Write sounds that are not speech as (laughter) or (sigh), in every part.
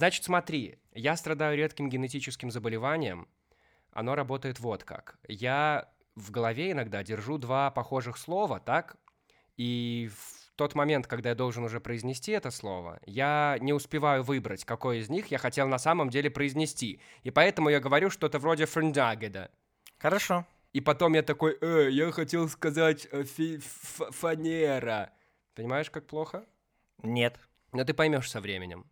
Значит, смотри, я страдаю редким генетическим заболеванием. Оно работает вот как. Я в голове иногда держу два похожих слова, так? И в тот момент, когда я должен уже произнести это слово, я не успеваю выбрать, какой из них я хотел на самом деле произнести. И поэтому я говорю что-то вроде «френдагеда». Хорошо. И потом я такой, э, я хотел сказать э, фи- фанера. Понимаешь, как плохо? Нет. Но ты поймешь со временем.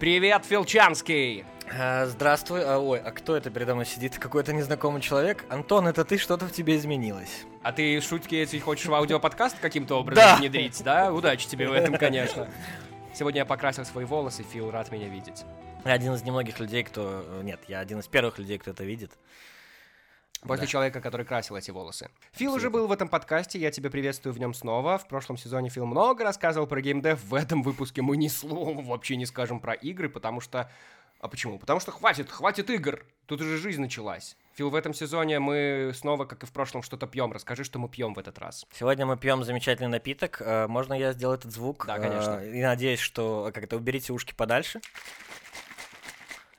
Привет, Филчанский! А, здравствуй. А, ой, а кто это передо мной сидит? Какой-то незнакомый человек? Антон, это ты? Что-то в тебе изменилось. А ты шутки эти хочешь в аудиоподкаст каким-то образом Да. внедрить, да? Удачи тебе в этом, конечно. Сегодня я покрасил свои волосы, Фил рад меня видеть. Я один из немногих людей, кто... э, Нет, я один из первых людей, кто это видит. После Да. человека, который красил эти волосы. Фил уже Абсолютно. был в этом подкасте, я тебя приветствую в нем снова. В прошлом сезоне Фил много рассказывал про геймдев. В этом выпуске мы ни слова вообще не скажем про игры, потому что... А почему? Потому что хватит, хватит игр. Тут уже жизнь началась. Фил, в этом сезоне мы снова, как и в прошлом, что-то пьем. Расскажи, что мы пьем в этот раз. Сегодня мы пьем замечательный напиток. Э, Можно я сделаю этот звук? Да, конечно. Э, И надеюсь, что... Как это, уберите ушки подальше.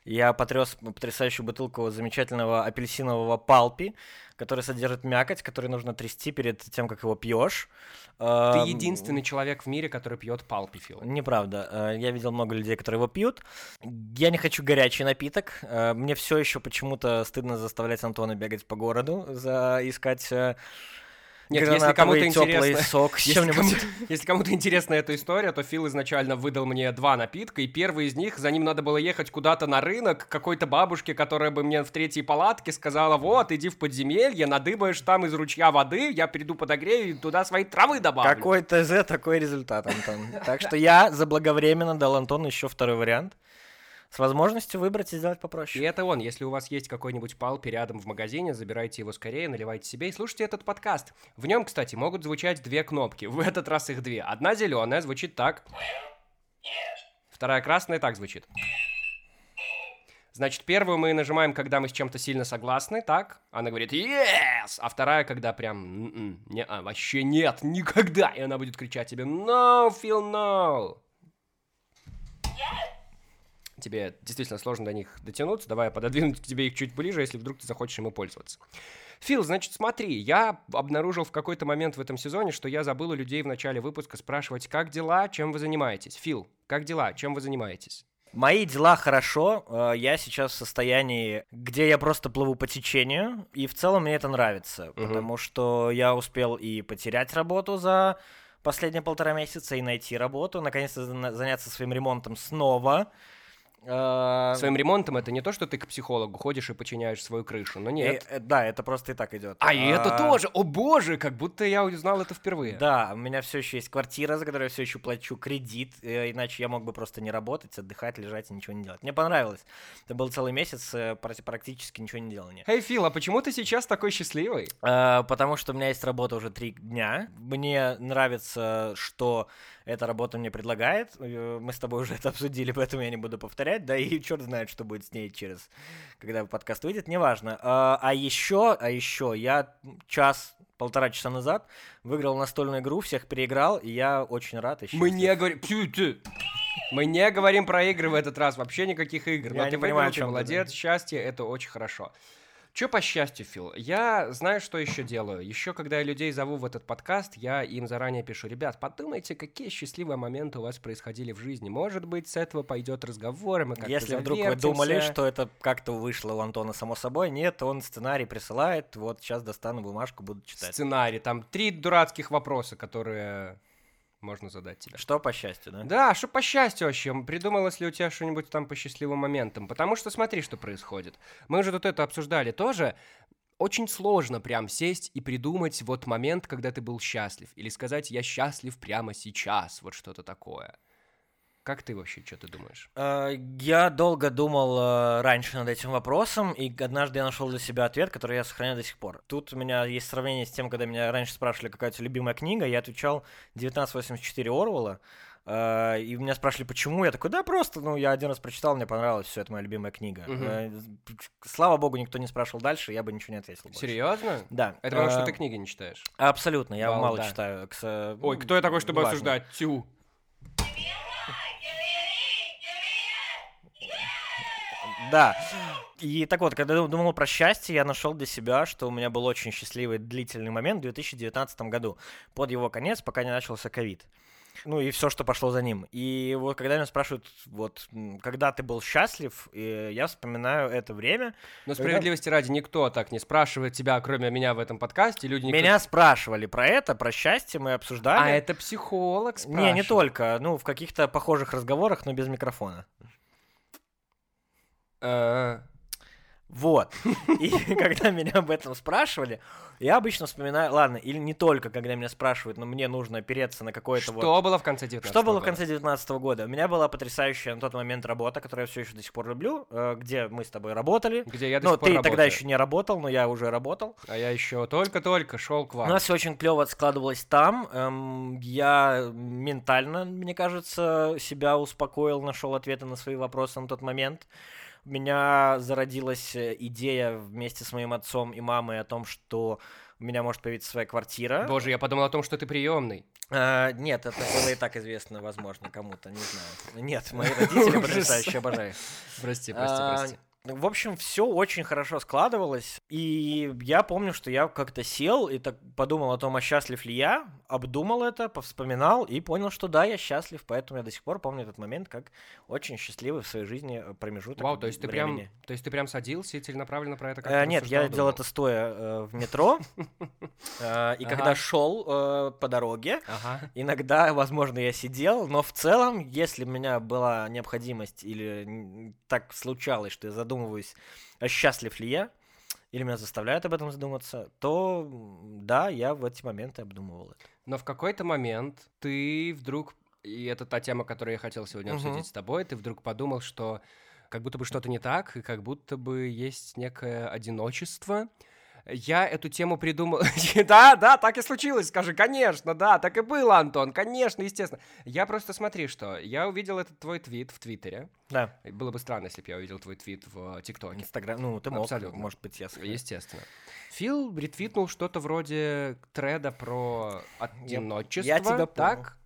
Я потряс потрясающую бутылку замечательного апельсинового палпи, который содержит мякоть, который нужно трясти перед тем, как его пьешь. Ты единственный человек в мире, который пьет палпи, Фил. Неправда. Э, Я видел много людей, которые его пьют. Я не хочу горячий напиток. Э, Мне все еще почему-то стыдно заставлять Антона бегать по городу, за искать э, Нет, если кому-то интересно... сок с (laughs) Если кому-то, если кому-то интересна эта история, то Фил изначально выдал мне два напитка, и первый из них, за ним надо было ехать куда-то на рынок, какой-то бабушке, которая бы мне в третьей палатке сказала, вот, иди в подземелье, надыбаешь там из ручья воды, я приду подогрею и туда свои травы добавлю. Какой ТЗ, такой результат, Антон. Так что я заблаговременно дал Антону еще второй вариант. С возможностью выбрать и сделать И попроще. это он. Если у вас есть какой-нибудь палпи рядом в магазине, забирайте его скорее, наливайте себе и слушайте этот подкаст. В нем, кстати, могут звучать две кнопки. В этот раз их две. Одна зеленая звучит так. Вторая красная так звучит. Значит, первую мы нажимаем, когда мы с чем-то сильно согласны, так? Она говорит «Yes!», а вторая, когда прям «М-м, не -а, вообще нет, никогда!» И она будет кричать тебе «No, Phil, no!» Тебе действительно сложно до них дотянуться, давай я пододвину к (laughs) тебе их чуть ближе, если вдруг ты захочешь ими пользоваться. Фил, значит, смотри, я обнаружил в какой-то момент в этом сезоне, что я забыл у людей в начале выпуска спрашивать, как дела, чем вы занимаетесь. Фил, как дела, чем вы занимаетесь? Мои дела хорошо. э, Я сейчас в состоянии, где я просто плыву по течению, и в целом мне это нравится, Мгм. потому что я успел и потерять работу за последние полтора месяца, и найти работу, наконец-то заняться своим ремонтом снова. Э, Своим ремонтом это не то, что ты к психологу ходишь и починяешь свою крышу, но и, нет. э, да, это просто и так идет. А, и это тоже, о боже, как будто я узнал это впервые. Да, у меня все еще есть квартира, за которую я все еще плачу кредит, э, иначе я мог бы просто не работать, отдыхать, лежать и ничего не делать. Мне понравилось. Это был целый месяц э, практи- практически ничего не делания. Эй, Фил, а почему ты сейчас такой счастливый? Э, Потому что у меня есть работа уже три дня. Мне нравится, что эта работа мне предлагает. Э, Мы с тобой уже это обсудили, поэтому я не буду повторять. Да и (laughs) черт знает, что будет с ней через, когда подкаст выйдет, неважно. А а еще, а еще я час полтора часа назад выиграл настольную игру, всех переиграл, и я очень рад. и Мы не говорим... Мы не говорим про игры в этот раз, вообще никаких игр. Я Но не ты понимаю, выиграл, ты молодец, счастье, это очень хорошо. Че по счастью, Фил? Я знаю, что еще делаю. Еще когда я людей зову в этот подкаст, я им заранее пишу, ребят, подумайте, какие счастливые моменты у вас происходили в жизни. Может быть, с этого пойдет разговор, и мы как-то Если вдруг вы завертимся. думали, что это как-то вышло у Антона само собой, нет, он сценарий присылает, вот сейчас достану бумажку, буду читать. Сценарий, там три дурацких вопроса, которые можно задать тебе. Что по счастью, да? Да, что по счастью вообще? Придумалось ли у тебя что-нибудь там по счастливым моментам? Потому что смотри, что происходит. Мы же тут это обсуждали тоже. Очень сложно прям сесть и придумать вот момент, когда ты был счастлив. Или сказать «я счастлив прямо сейчас», вот что-то такое. Как ты вообще, что ты думаешь? Э, Я долго думал э, раньше над этим вопросом, и однажды я нашел для себя ответ, который я сохраняю до сих пор. Тут у меня есть сравнение с тем, когда меня раньше спрашивали, какая у тебя любимая книга, я отвечал 1984 Орвелла. Э, и меня спрашивали, почему. Я такой, да просто, ну, я один раз прочитал, мне понравилось, все, это моя любимая книга. Э, Слава богу, никто не спрашивал дальше, я бы ничего не ответил. больше. Серьезно? Да. Это потому что ты книги не читаешь. Абсолютно, я мало Балда. читаю. Ой, кто я такой, чтобы неважно. осуждать? Тю. Да. И так вот, когда я думал про счастье, я нашел для себя, что у меня был очень счастливый длительный момент в 2019 году. Под его конец, пока не начался ковид. Ну и все, что пошло за ним. И вот когда меня спрашивают, вот, когда ты был счастлив, и я вспоминаю это время. Но справедливости ради, никто так не спрашивает тебя, кроме меня в этом подкасте. Люди не Меня спрашивали про это, про счастье, мы обсуждали. А это психолог Не, спрашивает. не только. Ну, в каких-то похожих разговорах, но без микрофона. Вот. И (laughs) когда меня об этом спрашивали, я обычно вспоминаю, ладно, или не только, когда меня спрашивают, но мне нужно опереться на какое-то вот... Что было в конце 19 Что было в конце 2019 года? У меня была потрясающая на тот момент работа, которую я все еще до сих пор люблю, э, где мы с тобой работали. Где я до Ну, сих пор ты тогда работаю. еще не работал, но я уже работал. А я еще только-только шел к У вам. нас все очень клево складывалось там. Эм, я ментально, мне кажется, себя успокоил, нашел ответы на свои вопросы на тот момент. Меня зародилась э, идея вместе с моим отцом и мамой о том, что у меня может появиться своя квартира. Боже, я подумал о том, что ты приемный. А, нет, это было и так известно, возможно, кому-то, не знаю. Нет, мои родители (laughs) Ужас. потрясающие, обожаю. Прости, прости, А, прости. В общем, все очень хорошо складывалось. И я помню, что я как-то сел и так подумал о том, а счастлив ли я, обдумал это, повспоминал и понял, что да, я счастлив. Поэтому я до сих пор помню этот момент как очень счастливый в своей жизни э, промежуток Вау, то есть ты прям, времени. то есть ты прям садился и целенаправленно про это как Э, Нет, я делал это стоя э, в метро. (laughs) Э, И когда шел э, по дороге. Иногда, возможно, я сидел, но в целом, если у меня была необходимость или так случалось, что я задумываюсь, а счастлив ли я, или меня заставляют об этом задуматься, то да, я в эти моменты обдумывал это. Но в какой-то момент ты вдруг, и это та тема, которую я хотел сегодня Мгм. обсудить с тобой, ты вдруг подумал, что как будто бы что-то не так, и как будто бы есть некое одиночество. Я эту тему придумал... (laughs) да, да, так и случилось, скажи, конечно, да, так и было, Антон, конечно, естественно. Я просто смотри, что я увидел этот твой твит в Твиттере. Да, Было бы странно, если бы я увидел твой твит в э, ТикТоке. Инстаграм, ну, ты мог, Абсолютно. может быть, я. Естественно. Фил ретвитнул что-то вроде треда про одиночество. я тебя понял. так?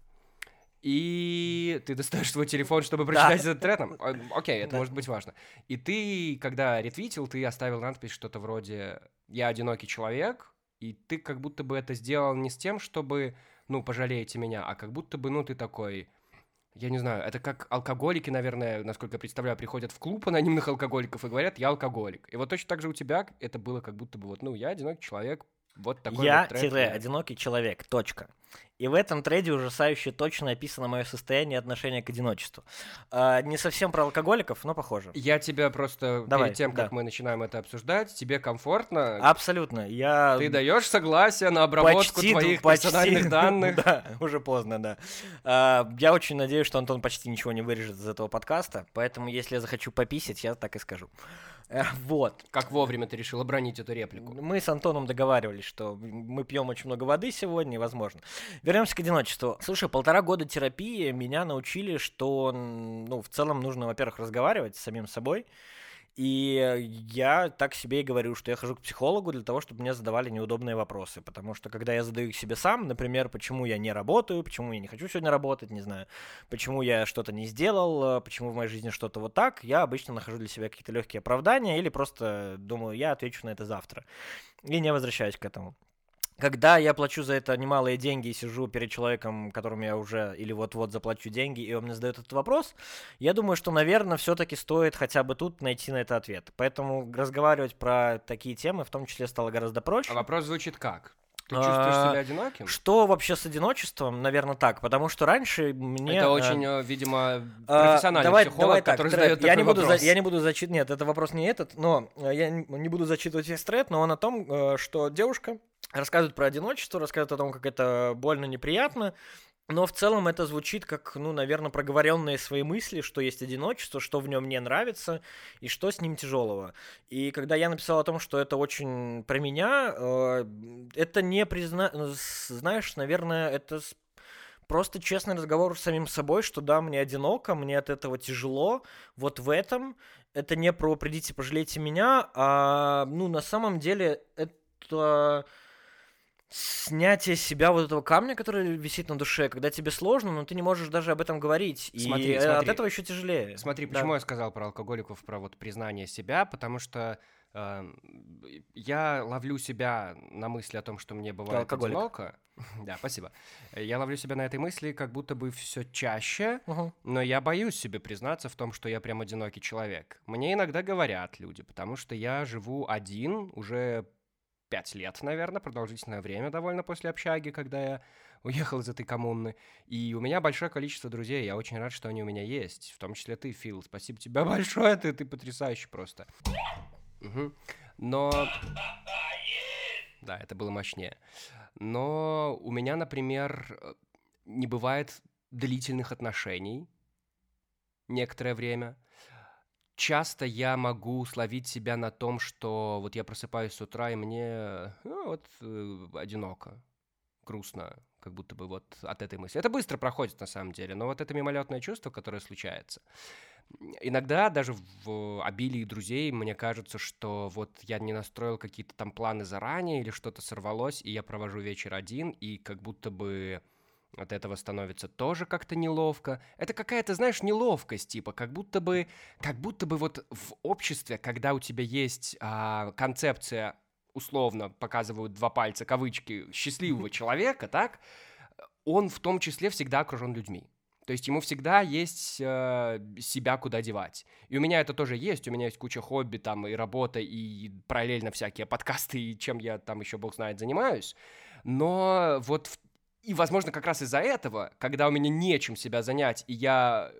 И ты достаешь свой телефон, чтобы прочитать этот тред. О- Окей, это Да. может быть важно. И ты, когда ретвитил, ты оставил надпись что-то вроде «Я одинокий человек», и ты как будто бы это сделал не с тем, чтобы, ну, пожалеете меня, а как будто бы, ну, ты такой... Я не знаю, это как алкоголики, наверное, насколько я представляю, приходят в клуб анонимных алкоголиков и говорят, я алкоголик. И вот точно так же у тебя это было как будто бы вот, ну, я одинокий человек, вот такой я вот тире одинокий человек. Точка. И в этом трейде ужасающе точно описано мое состояние и отношение к одиночеству. А, не совсем про алкоголиков, но похоже. Я тебя просто Давай, перед тем, как да. мы начинаем это обсуждать, тебе комфортно, Абсолютно. Я ты даешь согласие на обработку почти, твоих почти, персональных (laughs) данных. Да, (laughs) уже поздно, да. А, я очень надеюсь, что Антон почти ничего не вырежет из этого подкаста, поэтому если я захочу пописать, я так и скажу. Э, Вот. Как вовремя ты решил обронить эту реплику. Мы с Антоном договаривались, что мы пьем очень много воды сегодня, возможно. Вернемся к одиночеству. Слушай, полтора года терапии меня научили, что, ну, в целом нужно, во-первых, разговаривать с самим собой. И я так себе и говорю, что я хожу к психологу для того, чтобы мне задавали неудобные вопросы. Потому что когда я задаю их себе сам, например, почему я не работаю, почему я не хочу сегодня работать, не знаю, почему я что-то не сделал, э, почему в моей жизни что-то вот так, я обычно нахожу для себя какие-то легкие оправдания или просто думаю, я отвечу на это завтра. И не возвращаюсь к этому. Когда я плачу за это немалые деньги и сижу перед человеком, которому я уже или вот-вот заплачу деньги, и он мне задает этот вопрос, я думаю, что, наверное, все-таки стоит хотя бы тут найти на это ответ. Поэтому разговаривать про такие темы в том числе стало гораздо проще. А вопрос звучит как? Ты А, чувствуешь себя одиноким? Что вообще с одиночеством? Наверное, так. Потому что раньше мне... Это э, очень, э, видимо, а, профессиональный давай, психолог, давай так, который тред. задает я такой не буду вопрос. За, я не буду зачитывать... Нет, это вопрос не этот, но э, я не буду зачитывать весь тред, но он о том, что девушка рассказывает про одиночество, рассказывает о том, как это больно, неприятно, но в целом это звучит как, ну, наверное, проговоренные свои мысли, что есть одиночество, что в нем не нравится и что с ним тяжелого. И когда я написал о том, что это очень про меня, э, это не призна... Знаешь, наверное, это просто честный разговор с самим собой, что да, мне одиноко, мне от этого тяжело, вот в этом это не про «придите, пожалейте меня», а, ну, на самом деле это снятие себя вот этого камня, который висит на душе, когда тебе сложно, но ты не можешь даже об этом говорить. Смотри, и смотри. от этого еще тяжелее. Смотри, Да. почему я сказал про алкоголиков, про вот признание себя, потому что э, я ловлю себя на мысли о том, что мне бывает алкоголик. одиноко. (laughs) Да, спасибо. Я ловлю себя на этой мысли как будто бы все чаще, но я боюсь себе признаться в том, что я прям одинокий человек. Мне иногда говорят люди, потому что я живу один уже пять лет, наверное, продолжительное время довольно после общаги, когда я (laughs) уехал из этой коммуны. И у меня большое количество друзей, я очень рад, что они у меня есть, в том числе ты, Фил. Спасибо тебе (laughs) большое, ты, ты потрясающий просто. Мгм. Но... Да, это было мощнее. Но у меня, например, э, не бывает длительных отношений некоторое время. Часто я могу словить себя на том, что вот я просыпаюсь с утра, и мне ну, вот э, одиноко, грустно, как будто бы вот от этой мысли. Это быстро проходит на самом деле, но вот это мимолетное чувство, которое случается. Иногда даже в обилии друзей мне кажется, что вот я не настроил какие-то там планы заранее или что-то сорвалось, и я провожу вечер один, и как будто бы от этого становится тоже как-то неловко. Это какая-то, знаешь, неловкость, типа, как будто бы, как будто бы вот в обществе, когда у тебя есть а, концепция, условно показывают два пальца, кавычки, счастливого человека, так, он в том числе всегда окружен людьми. То есть ему всегда есть э, себя куда девать. И у меня это тоже есть. У меня есть куча хобби, там, и работа, и параллельно всякие подкасты, и чем я там еще, бог знает, занимаюсь. Но вот, в- и, возможно, как раз из-за этого, когда у меня нечем себя занять, и я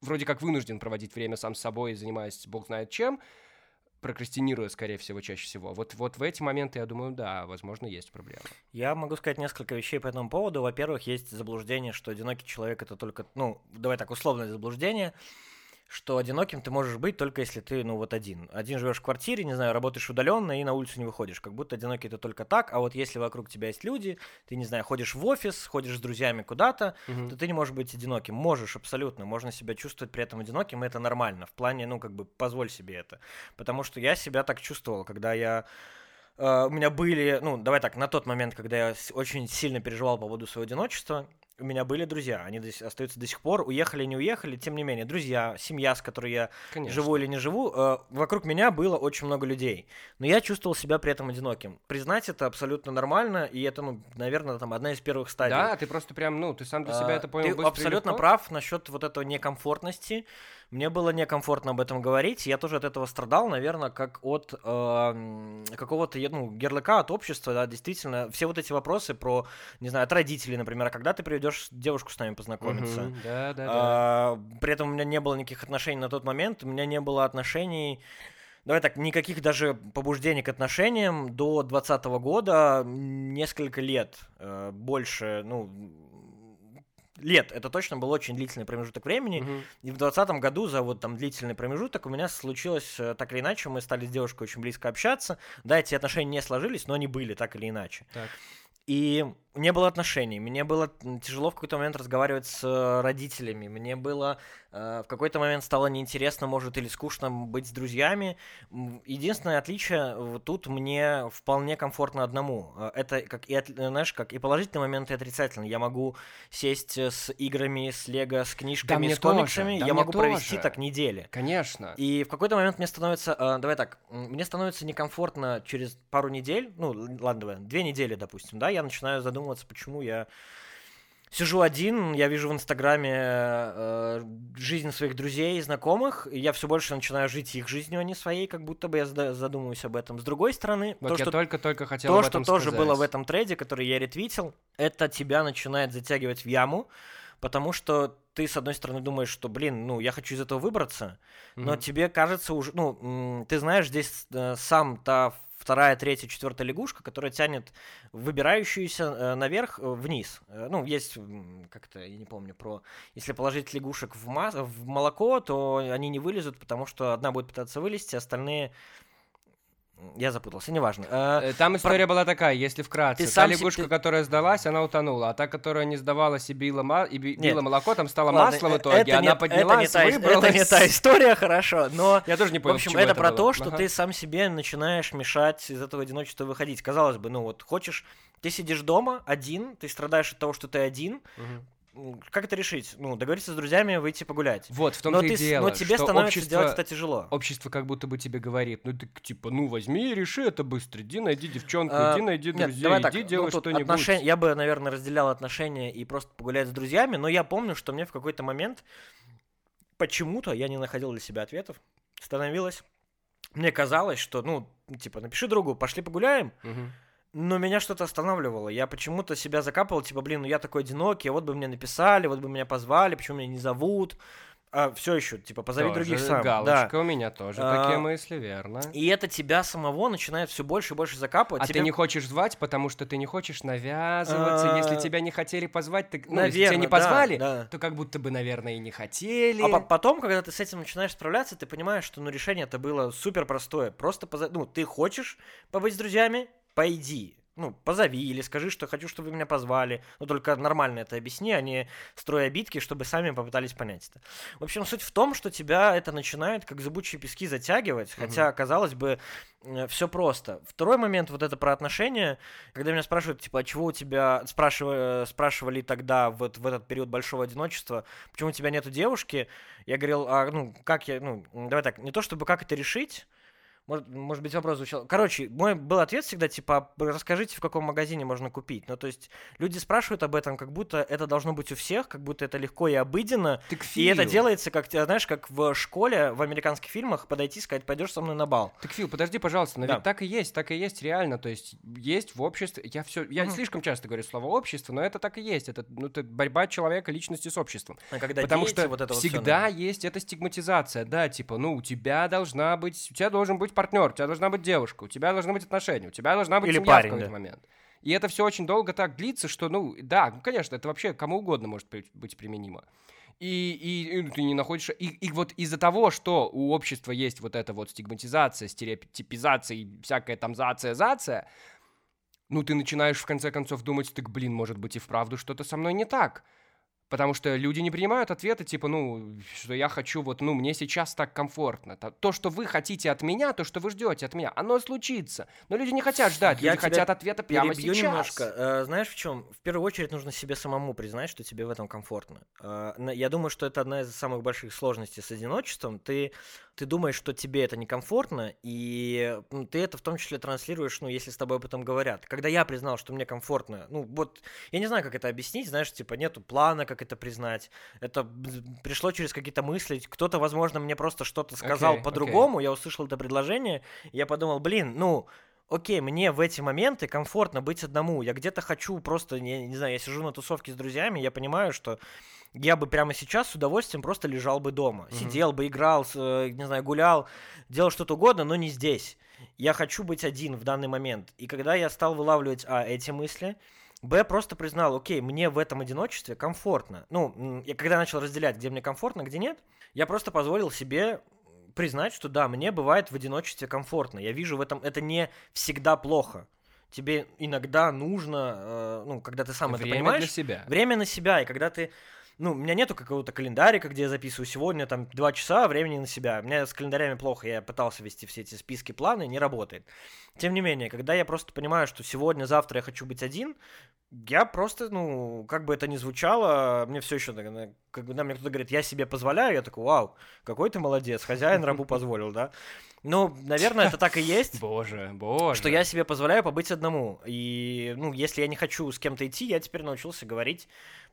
вроде как вынужден проводить время сам с собой, занимаясь бог знает чем, прокрастинируя, скорее всего, чаще всего. Вот, вот в эти моменты, я думаю, да, возможно, есть проблема. Я могу сказать несколько вещей по этому поводу. Во-первых, есть заблуждение, что одинокий человек это только, ну, давай так, условное заблуждение, что одиноким ты можешь быть только если ты, ну, вот один. Один живешь в квартире, не знаю, работаешь удаленно и на улицу не выходишь. Как будто одинокий это только так, а вот если вокруг тебя есть люди, ты, не знаю, ходишь в офис, ходишь с друзьями куда-то, Мгм. то ты не можешь быть одиноким. Можешь, абсолютно. Можно себя чувствовать при этом одиноким, и это нормально. В плане, ну, как бы, позволь себе это. Потому что я себя так чувствовал, когда я... э, у меня были, ну, давай так, на тот момент, когда я очень сильно переживал по поводу своего одиночества, у меня были друзья, они до остаются до сих пор, уехали, не уехали, тем не менее, друзья, семья, с которой я Конечно. живу или не живу, э, вокруг меня было очень много людей, но я чувствовал себя при этом одиноким. Признать это абсолютно нормально, и это, ну, наверное, там одна из первых стадий. Да, ты просто прям, ну, ты сам для себя А, это понял Ты абсолютно прав насчет вот этого некомфортности. Мне было некомфортно об этом говорить. Я тоже от этого страдал, наверное, как от э, какого-то ну, ярлыка от общества. Да, действительно, все вот эти вопросы про, не знаю, от родителей, например, а когда ты приведешь девушку с нами познакомиться. Мгм, Да, да, да. А, При этом у меня не было никаких отношений на тот момент. У меня не было отношений. Давай так, никаких даже побуждений к отношениям до 2020 года несколько лет. э, Больше, ну, лет. Это точно был очень длительный промежуток времени. Мгм. И в 2020 году за вот там длительный промежуток у меня случилось э, так или иначе, мы стали с девушкой очень близко общаться. Да, эти отношения не сложились, но они были так или иначе. Так. И не было отношений. Мне было тяжело в какой-то момент разговаривать с э, родителями. Мне было э, в какой-то момент стало неинтересно, может, или скучно быть с друзьями. Единственное отличие вот тут мне вполне комфортно одному. Э, Это как и э, знаешь, как и положительный момент, и отрицательный. Я могу сесть э, с играми, с лего, с книжками, мне с комиксами. тоже, да я могу провести тоже. так недели. Конечно. И в какой-то момент мне становится, э, давай так, мне становится некомфортно через пару недель, ну, ладно, давай, две недели, допустим, да, я начинаю задумываться, почему я сижу один, я вижу в Инстаграме э, жизнь своих друзей и знакомых, и я все больше начинаю жить их жизнью, а не своей, как будто бы я задумываюсь об этом. С другой стороны, Вот то, я что только-только хотел то, что тоже сказать. было в этом трейде, который я ретвитил, это тебя начинает затягивать в яму, потому что ты, с одной стороны, думаешь, что, блин, ну, я хочу из этого выбраться, но Мгм. тебе кажется уже, ну, ты знаешь, здесь э, сам та вторая, третья, четвертая лягушка, которая тянет выбирающуюся э, наверх, э, вниз. Э, Ну, есть как-то, я не помню, про... Если положить лягушек в, ма- в молоко, то они не вылезут, потому что одна будет пытаться вылезти, остальные Я запутался, неважно. А, Э, Там история была такая, если вкратце. Ты Та лягушка, ты- которая сдалась, она утонула, а та, которая не сдавалась и била, ма- и би- била молоко, там стало ладно, масло в э, итоге, это она не- это поднялась, не та, выбралась. Это не та история, (laughs) хорошо, но... Я тоже не В понял, к общем, чему это, про было. то, что Ага. ты сам себе начинаешь мешать из этого одиночества выходить. Казалось бы, ну вот хочешь, ты сидишь дома один, ты страдаешь от того, что ты один. Мгм. Как это решить? Ну, договориться с друзьями, выйти погулять. Вот, в Но, том-то ты, и с- дело, но тебе становится общество, сделать это тяжело. общество как будто бы тебе говорит, ну ты типа, ну возьми и реши это быстро, иди найди девчонку, А, иди найди Нет, друзей, давай иди так, делай ну, тут что-нибудь. отношения- Я бы, наверное, разделял отношения и просто погулять с друзьями, но я помню, что мне в какой-то момент почему-то я не находил для себя ответов. Становилось... Мне казалось, что, ну, типа, напиши другу, пошли погуляем, Мгм. Но меня что-то останавливало. Я почему-то себя закапывал, типа, блин, ну я такой одинокий, вот бы мне написали, вот бы меня позвали, почему меня не зовут. А все еще, типа, позови Тоже других сам. Да. Галочка, у меня тоже А, такие мысли, верно. И это тебя самого начинает все больше и больше закапывать. А Тебе- ты не хочешь звать, потому что ты не хочешь навязываться. Если А, тебя не хотели позвать, ты, ну, если тебя не да, позвали, да. то как будто бы, наверное, и не хотели. А по- потом, когда ты с этим начинаешь справляться, ты понимаешь, что ну, решение это было супер простое. Просто поза... ну, ты хочешь побыть с друзьями, пойди. Ну, позови или скажи, что хочу, чтобы вы меня позвали. Но только нормально это объясни, а не строй обидки, чтобы сами попытались понять это. В общем, суть в том, что тебя это начинает как зубучие пески затягивать, хотя, казалось бы, все просто. Второй момент, вот это про отношения, когда меня спрашивают, типа, а чего у тебя, спрашивали, спрашивали тогда вот в этот период большого одиночества, почему у тебя нету девушки, я говорил, а, ну, как я, ну, давай так, не то чтобы как это решить, может, может быть, вопрос звучал. Короче, мой был ответ всегда, типа, «А расскажите, в каком магазине можно купить. Ну, то есть, люди спрашивают об этом, как будто это должно быть у всех, как будто это легко и обыденно. Так, И это Фил, делается, как, ты знаешь, как в школе, в американских фильмах, подойти и сказать, пойдешь со мной на бал. Так, Фил, подожди, пожалуйста, но Да. ведь так и есть, так и есть реально, то есть есть в обществе, я все, я Мгм. слишком часто говорю слово общество, но это так и есть, это, ну, это борьба человека, личности с обществом. А когда Потому дети, что вот это вот всегда да. есть эта стигматизация, да, типа, ну, у тебя должна быть, у тебя должен быть партнер, у тебя должна быть девушка, у тебя должны быть отношения, у тебя должна быть Или семья парень, в какой-то да. момент. И это все очень долго так длится, что, ну, да, ну, конечно, это вообще кому угодно может быть применимо. И, и, и ты не находишь... И, и вот из-за того, что у общества есть вот эта вот стигматизация, стереотипизация и всякая там зация-зация, ну, ты начинаешь в конце концов думать, так, блин, может быть и вправду что-то со мной не так. Потому что люди не принимают ответы, типа, ну, что я хочу, вот, ну, мне сейчас так комфортно. То, то, что вы хотите от меня, то, что вы ждете от меня, оно случится. Но люди не хотят ждать, Я люди хотят ответа прямо сейчас. немножко. Э, знаешь в чем? В первую очередь нужно себе самому признать, что тебе в этом комфортно. Э, я думаю, что это одна из самых больших сложностей с одиночеством. Ты, ты думаешь, что тебе это некомфортно, и ну, ты это в том числе транслируешь, ну, если с тобой об этом говорят. Когда я признал, что мне комфортно, ну, вот, я не знаю, как это объяснить, знаешь, типа, нету плана, как это признать. Это пришло через какие-то мысли. Кто-то, возможно, мне просто что-то сказал Окей, по-другому, я услышал это предложение, я подумал, блин, ну, окей, мне в эти моменты комфортно быть одному. Я где-то хочу просто, не, не знаю, я сижу на тусовке с друзьями, я понимаю, что я бы прямо сейчас с удовольствием просто лежал бы дома. Мгм. Сидел бы, играл, э, не знаю, гулял, делал что-то угодно, но не здесь. Я хочу быть один в данный момент. И когда я стал вылавливать, а, эти мысли, Б просто признал, окей, мне в этом одиночестве комфортно. Ну, я когда начал разделять, где мне комфортно, где нет, я просто позволил себе признать, что да, мне бывает в одиночестве комфортно. Я вижу в этом, это не всегда плохо. Тебе иногда нужно, э, ну, когда ты сам это Время понимаешь, для себя. время на себя, и когда ты ну, у меня нету какого-то календарика, где я записываю сегодня там два часа времени на себя. У меня с календарями плохо, я пытался вести все эти списки, планы, не работает. Тем не менее, когда я просто понимаю, что сегодня, завтра я хочу быть один, я просто, ну, как бы это ни звучало, мне все еще, когда мне кто-то говорит, я себе позволяю, я такой, вау, какой ты молодец, хозяин рабу позволил, да? Ну, наверное, это так и есть. Боже, боже. Что я себе позволяю побыть одному. И, ну, если я не хочу с кем-то идти, я теперь научился говорить,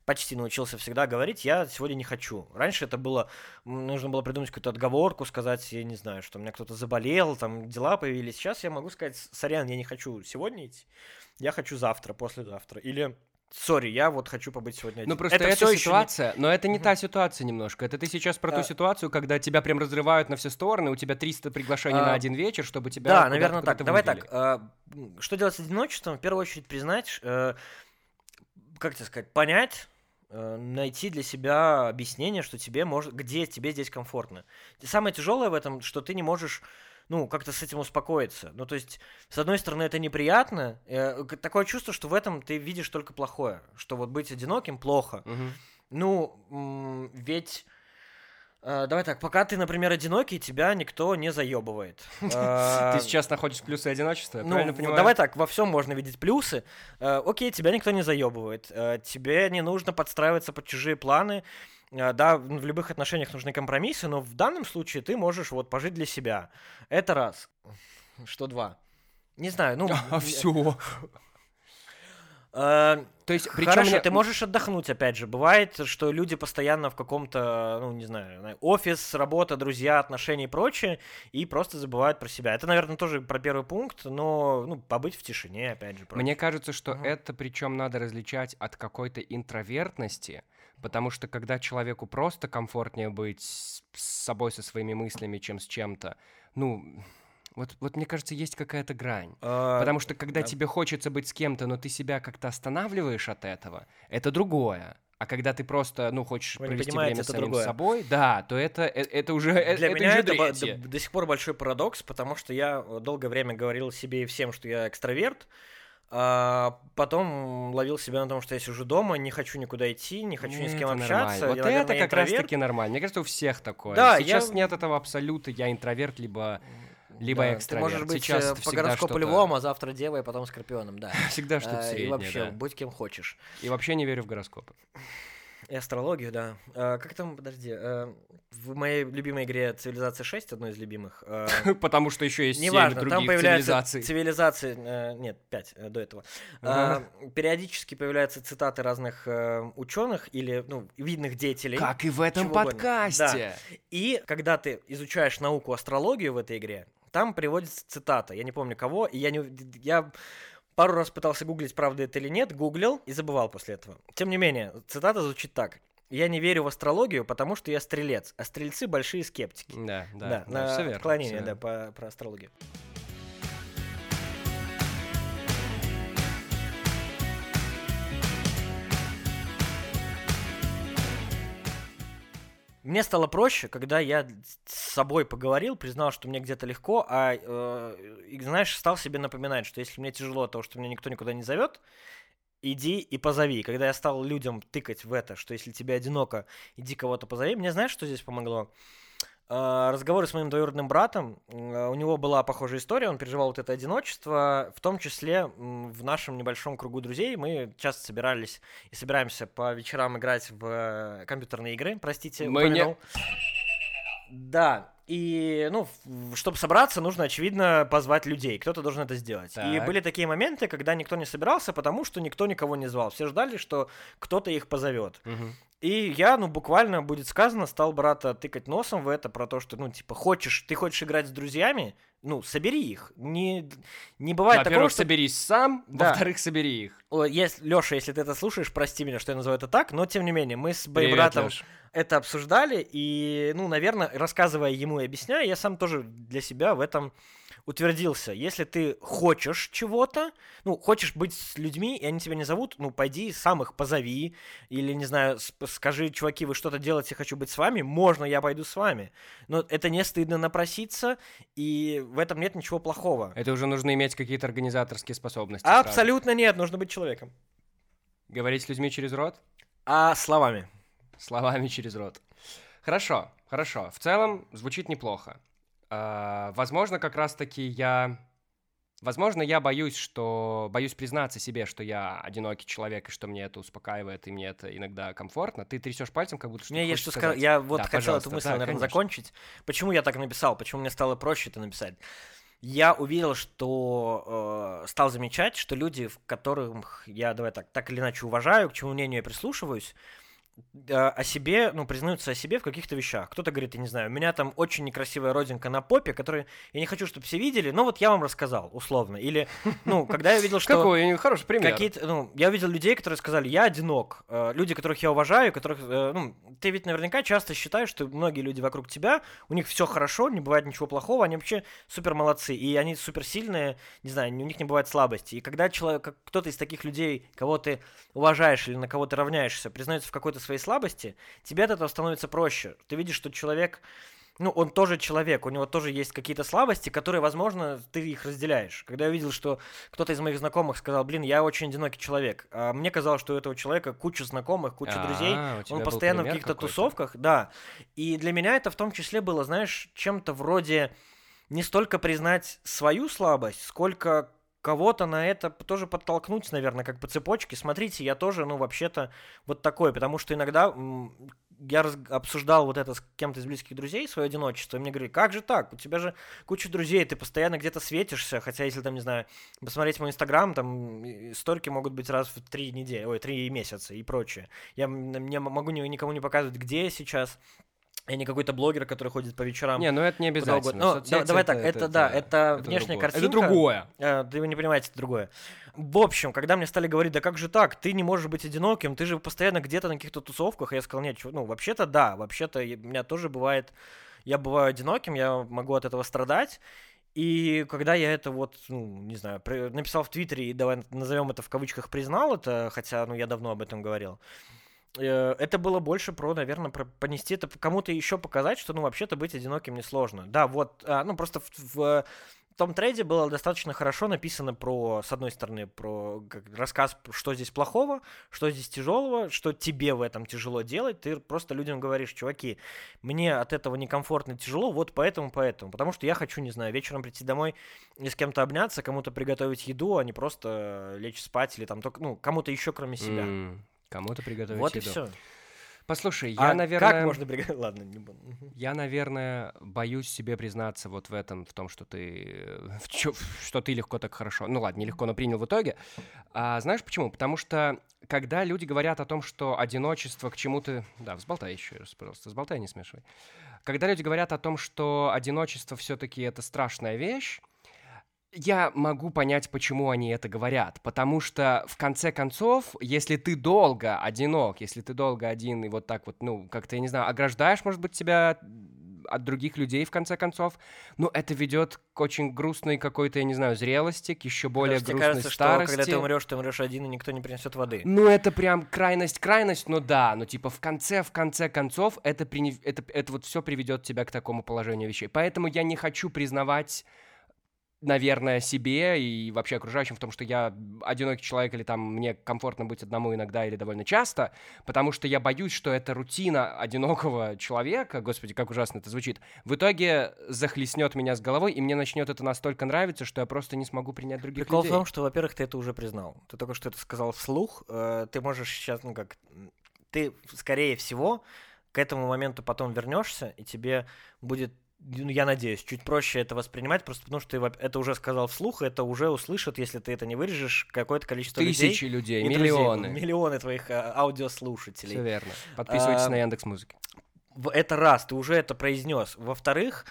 почти научился всегда говорить, я сегодня не хочу. Раньше это было, нужно было придумать какую-то отговорку, сказать, я не знаю, что у меня кто-то заболел, там дела появились. Сейчас я могу сказать, сорян, я не хочу сегодня идти, я хочу завтра, послезавтра. Или Сори, я вот хочу побыть сегодня один. Ну просто это, всё ещё не- ситуация, но это не Мгм. та ситуация немножко. Это ты сейчас про А. ту ситуацию, когда тебя прям разрывают на все стороны, у тебя 300 приглашений на А. один вечер, чтобы тебя Да, наверное, так. Давай вывели. так. м, Что делать с одиночеством? В первую очередь признать, э, как тебе сказать, понять, э, найти для себя объяснение, что тебе может, где тебе здесь комфортно. Самое тяжелое в этом, что ты не можешь ну, как-то с этим успокоиться. Ну, то есть, с одной стороны, это неприятно. Э, такое чувство, что в этом ты видишь только плохое. Что вот быть одиноким плохо. Мгм. Ну, ведь... э, давай так, пока ты, например, одинокий, тебя никто не заебывает. (laughs) Э, Ты сейчас находишь плюсы одиночества, ну, правильно понимаю? давай так, во всем можно видеть плюсы. Э, окей, тебя никто не заебывает. Э, тебе не нужно подстраиваться под чужие планы. Э, да, в любых отношениях нужны компромиссы, но в данном случае ты можешь вот пожить для себя. Это раз. Что два? Не знаю, ну... (laughs) А, все. То есть, причем Хорошо, ты можешь отдохнуть, опять же. Бывает, что люди постоянно в каком-то, ну, не знаю, офис, работа, друзья, отношения и прочее, и просто забывают про себя. Это, наверное, тоже про первый пункт, но, ну, побыть в тишине, опять же. просто. Мне кажется, что Мгм. это причем надо различать от какой-то интровертности, потому что когда человеку просто комфортнее быть с собой, со своими мыслями, чем с чем-то, ну, вот, вот мне кажется, есть какая-то грань. А, Потому что когда да. тебе хочется быть с кем-то, но ты себя как-то останавливаешь от этого, это другое. А когда ты просто, ну, хочешь Вы провести время это самим другое. собой, да, то это, э- это уже, э- Для это меня уже это третье. до, до сих пор большой парадокс, потому что я долгое время говорил себе и всем, что я экстраверт, а потом ловил себя на том, что я сижу дома, не хочу никуда идти, не хочу ни с кем это общаться. Вот я, это как раз интроверт. таки нормально. Мне кажется, у всех такое. Да, Сейчас я- нет этого абсолюта, я интроверт, либо, либо Да, экстраверт. Ты можешь быть Сейчас э, по всегда гороскопу что-то- львом, а завтра девой, а потом скорпионом, да. (laughs) Всегда что-то А, среднее, И вообще, да. будь кем хочешь. И вообще не верю в гороскопы. И астрологию, да. А, как там, подожди, э, в моей любимой игре Цивилизация 6, одной из любимых, э, (laughs) Потому что еще есть Неважно, там цивилизаций. цивилизации, э, нет, пять э, до этого. А, периодически появляются цитаты разных ученых или ну, видных деятелей. Как и в этом подкасте. И когда ты изучаешь науку астрологию в этой игре, там приводится цитата. Я не помню кого, и я не. Я пару раз пытался гуглить, правда это или нет, гуглил и забывал после этого. Тем не менее, цитата звучит так. Я не верю в астрологию, потому что я стрелец, а стрельцы большие скептики. Да, да, Да, да, на всё верно, отклонение, да, верно. по, про астрологию. Мне стало проще, когда я с собой поговорил, признал, что мне где-то легко, а, э, и, знаешь, стал себе напоминать, что если мне тяжело от того, что меня никто никуда не зовет, иди и позови. Когда я стал людям тыкать в это, что если тебе одиноко, иди кого-то позови, мне знаешь, что здесь помогло? Э, Разговоры с моим двоюродным братом, э, у него была похожая история, он переживал вот это одиночество, в том числе в нашем небольшом кругу друзей мы часто собирались и собираемся по вечерам играть в э, компьютерные игры, простите, Мы не-. Да, и, ну, чтобы собраться, нужно, очевидно, позвать людей. Кто-то должен это сделать. И Так. были такие моменты, когда никто не собирался, потому что никто никого не звал. Все ждали, что кто-то их позовет. Мгм. И я, ну, буквально, будет сказано, стал брата тыкать носом в это, про то, что, ну, типа, хочешь, ты хочешь играть с друзьями, ну, собери их. Не, не бывает такого, Во-первых, что... соберись сам, Да. во-вторых, собери их. Леша, если ты это слушаешь, прости меня, что я называю это так, но, тем не менее, мы с братом Лёш. это обсуждали, и, ну, наверное, рассказывая ему и объясняя, я сам тоже для себя в этом утвердился. Если ты хочешь чего-то, ну, хочешь быть с людьми, и они тебя не зовут, ну, пойди сам их позови, или, не знаю, скажи, чуваки, вы что-то делаете, хочу быть с вами, можно, я пойду с вами. Но это не стыдно напроситься, и в этом нет ничего плохого. Это уже нужно иметь какие-то организаторские способности. сразу. Абсолютно нет, нужно быть человеком. Говорить с людьми через рот? А словами? Словами через рот. Хорошо, хорошо. В целом звучит неплохо. А, возможно, как раз-таки я... Возможно, я боюсь, что... Боюсь признаться себе, что я одинокий человек, и что мне это успокаивает, и мне это иногда комфортно. Ты трясешь пальцем, как будто что Мне есть что сказать. сказать. Я вот Да, хотел эту мысль, да, наверное, конечно. закончить. Почему я так написал? Почему мне стало проще это написать? Я увидел, что э, стал замечать, что люди, в которых я, давай так, так или иначе уважаю, к чему мнению я прислушиваюсь, о себе, ну, признаются о себе в каких-то вещах. Кто-то говорит, я не знаю, у меня там очень некрасивая родинка на попе, которую я не хочу, чтобы все видели, но вот я вам рассказал, условно. Или, ну, когда я видел, (laughs) что... Какой хороший пример. Какие-то, ну, я видел людей, которые сказали, я одинок. Э, люди, которых я уважаю, которых, э, ну, ты ведь наверняка часто считаешь, что многие люди вокруг тебя, у них все хорошо, не бывает ничего плохого, они вообще супер молодцы, и они супер сильные, не знаю, у них не бывает слабости. И когда человек, кто-то из таких людей, кого ты уважаешь или на кого ты равняешься, признается в какой-то своей слабости, тебе от этого становится проще. Ты видишь, что человек ну, он тоже человек, у него тоже есть какие-то слабости, которые, возможно, ты их разделяешь. Когда я видел, что кто-то из моих знакомых сказал, блин, я очень одинокий человек, а мне казалось, что у этого человека куча знакомых, куча друзей, А, он постоянно в каких-то какой-то? тусовках, да. И для меня это в том числе было, знаешь, чем-то вроде не столько признать свою слабость, сколько кого-то на это тоже подтолкнуть, наверное, как по цепочке. Смотрите, я тоже, ну, вообще-то вот такой, потому что иногда я раз- обсуждал вот это с кем-то из близких друзей, свое одиночество, и мне говорили, как же так, у тебя же куча друзей, ты постоянно где-то светишься, хотя если там, не знаю, посмотреть мой инстаграм, там столько могут быть раз в три недели, ой, три месяца и прочее. Я не могу ни- никому не показывать, где я сейчас, я не какой-то блогер, который ходит по вечерам. Не, ну это не обязательно. угодно. Ну, да- давай так, это да, это внешняя другое. картинка. Это другое. Э, да вы не понимаете, это другое. В общем, когда мне стали говорить, да как же так, ты не можешь быть одиноким, ты же постоянно где-то на каких-то тусовках, я сказал, нет, ну, вообще-то да, вообще-то у меня тоже бывает, я бываю одиноким, я могу от этого страдать, и когда я это вот, ну, не знаю, написал в Твиттере, и давай назовем это в кавычках признал это, хотя, ну, я давно об этом говорил, это было больше про, наверное, про понести это кому-то еще показать, что, ну, вообще-то быть одиноким несложно. Да, вот, а, ну, просто в, в том трейде было достаточно хорошо написано про, с одной стороны, про как, рассказ, что здесь плохого, что здесь тяжелого, что тебе в этом тяжело делать. Ты просто людям говоришь, чуваки, мне от этого некомфортно, тяжело, вот поэтому, поэтому. Потому что я хочу, не знаю, вечером прийти домой и с кем-то обняться, кому-то приготовить еду, а не просто лечь спать или там только, ну, кому-то еще, кроме себя. М, Кому-то приготовить Вот и еду. все. Послушай, я, а наверное... как можно приготовить? Ладно, не буду. Я, наверное, боюсь себе признаться вот в этом, в том, что ты, в чё- что ты легко так хорошо. Ну ладно, нелегко, но принял в итоге. А знаешь почему? Потому что когда люди говорят о том, что одиночество к чему-то... Да, взболтай еще раз, пожалуйста, взболтай, не смешивай. Когда люди говорят о том, что одиночество все-таки это страшная вещь, я могу понять, почему они это говорят. Потому что, в конце концов, если ты долго одинок, если ты долго один и вот так вот, ну, как-то, я не знаю, ограждаешь, может быть, себя от других людей, в конце концов, ну, это ведет к очень грустной какой-то, я не знаю, зрелости, к еще более Тебе грустной кажется, старости. что когда ты умрешь, ты умрешь один, и никто не принесет воды. Ну, это прям крайность-крайность, но да, ну, типа, в конце, в конце концов, это, прини- это, это вот все приведет тебя к такому положению вещей. Поэтому я не хочу признавать наверное, себе и вообще окружающим в том, что я одинокий человек или там мне комфортно быть одному иногда или довольно часто, потому что я боюсь, что эта рутина одинокого человека, господи, как ужасно это звучит, в итоге захлестнет меня с головой, и мне начнет это настолько нравиться, что я просто не смогу принять других Прикол людей. в том, что, во-первых, ты это уже признал. Ты только что это сказал вслух. э, Ты можешь сейчас, ну как, ты, скорее всего, к этому моменту потом вернешься, и тебе будет я надеюсь, чуть проще это воспринимать, просто потому что ты это уже сказал вслух, это уже услышит, если ты это не вырежешь, какое-то количество Тысячи людей. людей, и друзей, миллионы. миллионы твоих э, аудиослушателей. Все верно. Подписывайтесь А, на Яндекс Музыки. В- это раз, ты уже это произнес. Во-вторых,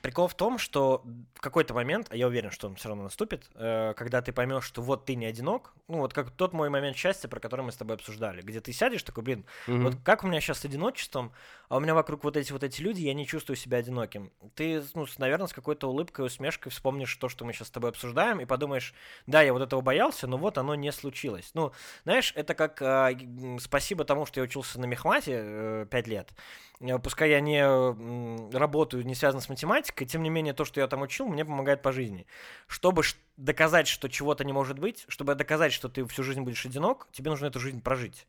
прикол в том, что в какой-то момент, а я уверен, что он все равно наступит, э, когда ты поймешь, что вот ты не одинок, ну вот как тот мой момент счастья, про который мы с тобой обсуждали, где ты сядешь такой, блин, вот как у меня сейчас с одиночеством, а у меня вокруг вот эти вот эти люди, я не чувствую себя одиноким. Ты, ну, наверное, с какой-то улыбкой, усмешкой вспомнишь то, что мы сейчас с тобой обсуждаем, и подумаешь, да, я вот этого боялся, но вот оно не случилось. Ну, знаешь, это как м, спасибо тому, что я учился на мехмате 5 лет. Э, Пускай я не м, работаю, не связан с математикой, тем не менее, то, что я там учил, мне помогает по жизни. Чтобы доказать, что чего-то не может быть, чтобы доказать, что ты всю жизнь будешь одинок, тебе нужно эту жизнь прожить.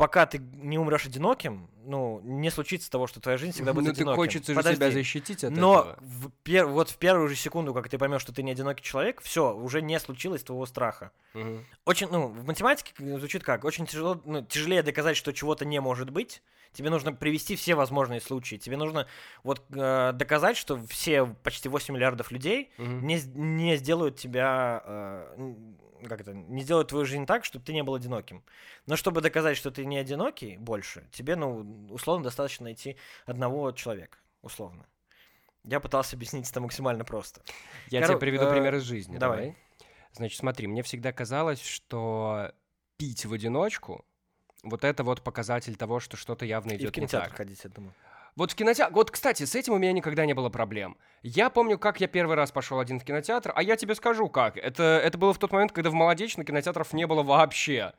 Пока ты не умрешь одиноким, ну, не случится того, что твоя жизнь всегда будет Ну, ты одиноким. хочется же себя Подожди. защитить от Но этого. в пер- вот в первую же секунду, как ты поймешь, что ты не одинокий человек, все, уже не случилось твоего страха. Мгм. Очень, ну, в математике звучит как? Очень тяжело, ну, тяжелее доказать, что чего-то не может быть. Тебе нужно привести все возможные случаи. Тебе нужно вот э, доказать, что все почти 8 миллиардов людей Мгм. не, не сделают тебя, э, как это, не сделают твою жизнь так, чтобы ты не был одиноким. Но чтобы доказать, что ты не одинокий больше, тебе, ну, условно, достаточно найти одного человека, условно. Я пытался объяснить это максимально просто. Я Коро- тебе приведу э, пример из жизни. давай. Давай. Значит, смотри, мне всегда казалось, что пить в одиночку вот это вот показатель того, что что-то явно И в идет не кинотеатр так. ходить, я думаю. Вот в кинотеатр... Вот, кстати, с этим у меня никогда не было проблем. Я помню, как я первый раз пошел один в кинотеатр, а я тебе скажу как. Это, это было в тот момент, когда в Молодечно кинотеатров не было вообще.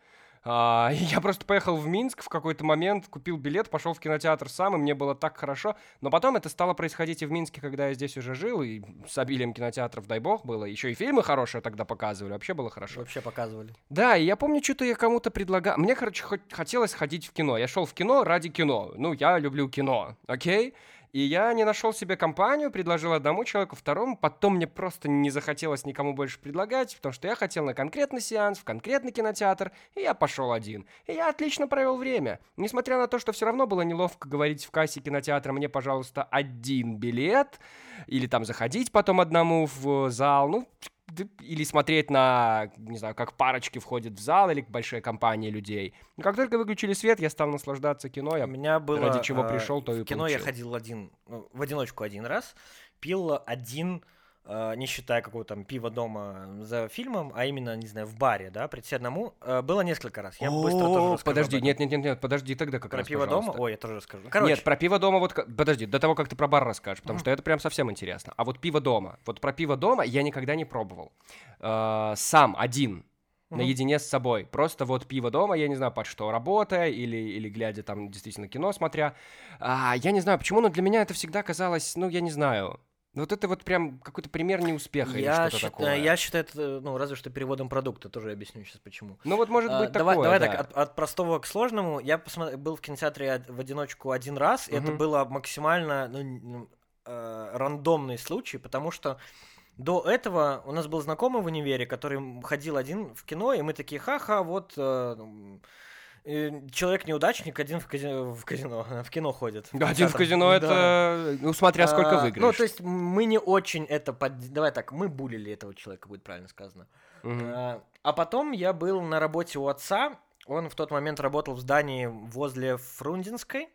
А, я просто поехал в Минск в какой-то момент, купил билет, пошел в кинотеатр сам, и мне было так хорошо. Но потом это стало происходить и в Минске, когда я здесь уже жил, и с обилием кинотеатров, дай бог, было. Еще и фильмы хорошие тогда показывали, вообще было хорошо. Вообще показывали. Да, и я помню, что-то я кому-то предлагал. Мне, короче, хотелось ходить в кино. Я шел в кино ради кино. Ну, я люблю кино, окей? И я не нашел себе компанию, предложил одному человеку, второму, потом мне просто не захотелось никому больше предлагать, потому что я хотел на конкретный сеанс, в конкретный кинотеатр, и я пошел один. И я отлично провел время. Несмотря на то, что все равно было неловко говорить в кассе кинотеатра, мне, пожалуйста, один билет, или там заходить потом одному в зал, ну, или смотреть на, не знаю, как парочки входят в зал или большая компания людей. Но как только выключили свет, я стал наслаждаться кино. Я У меня было... ради чего э, пришел, то и кино я получил. ходил один, ну, в одиночку один раз, пил один, не считая какого-то там пива дома за фильмом, а именно, не знаю, в баре, да, прийти одному, э, было несколько раз. Я быстро тоже О, расскажу подожди, нет, нет, нет, нет, подожди, тогда как Про раз, пиво дома? пожалуйста. Ой, я тоже расскажу. Короче, Нет, про пиво дома вот... Подожди, до того, как ты про бар расскажешь, потому что это прям совсем интересно. А вот пиво дома, вот про пиво дома я никогда не пробовал. Э, Сам, один, наедине с собой. Просто вот пиво дома, я не знаю, под что, работая или, или глядя там действительно кино смотря. А, я не знаю почему, но для меня это всегда казалось, ну, я не знаю... Вот это вот прям какой-то пример неуспеха или я, что-то считаю, такое. я считаю это, ну, разве что переводом продукта, тоже объясню сейчас почему. Ну вот может А, быть давай, такое, давай да. так, от, от простого к сложному. Я посмотр- был в кинотеатре в одиночку один раз, и это было максимально ну, э, рандомный случай, потому что до этого у нас был знакомый в универе, который ходил один в кино, и мы такие, ха-ха, вот э, э, человек-неудачник один в казино, в казино, (laughs) в кино ходит. Да, Один в казино Да. это, ну смотря сколько А, выиграешь. Ну, то есть мы не очень это... под- Давай так, мы булили этого человека, будет правильно сказано. Мгм. А, А потом я был на работе у отца. Он в тот момент работал в здании возле Фрунзенской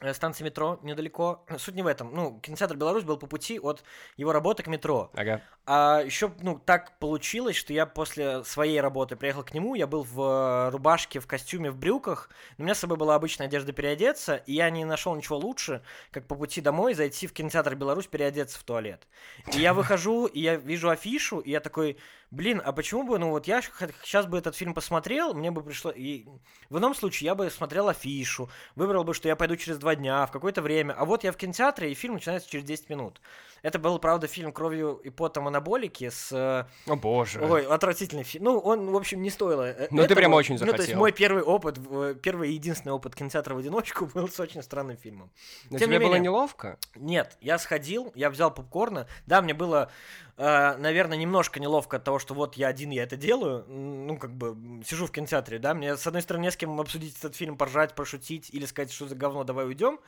э, станции метро недалеко. Суть не в этом. Ну, кинотеатр Беларусь был по пути от его работы к метро. Ага. А еще, ну, так получилось, что я после своей работы приехал к нему, я был в э, рубашке, в костюме, в брюках, но у меня с собой была обычная одежда переодеться, и я не нашел ничего лучше, как по пути домой зайти в кинотеатр Беларусь переодеться в туалет. И я выхожу, и я вижу афишу, и я такой, блин, а почему бы, ну вот я сейчас бы этот фильм посмотрел, мне бы пришло... И в ином случае я бы смотрел афишу, выбрал бы, что я пойду через два дня, в какое-то время, а вот я в кинотеатре, и фильм начинается через 10 минут. Это был, правда, фильм «Кровью и потом анаболики» с... э, О боже. Ой, отвратительный фильм. Ну, он, в общем, не стоило э, Ну, ты прям очень Ну, то есть захотел. мой первый опыт, в- первый и единственный опыт кинотеатра в одиночку (laughs) был с очень странным фильмом. Но тем тебе не было менее. неловко? Нет, я сходил, я взял попкорна. Да, мне было, э, наверное, немножко неловко от того, что вот я один, я это делаю. Ну, как бы, сижу в кинотеатре, да, мне, с одной стороны, не с кем обсудить этот фильм, поржать, пошутить или сказать, что за говно, давай уйдем.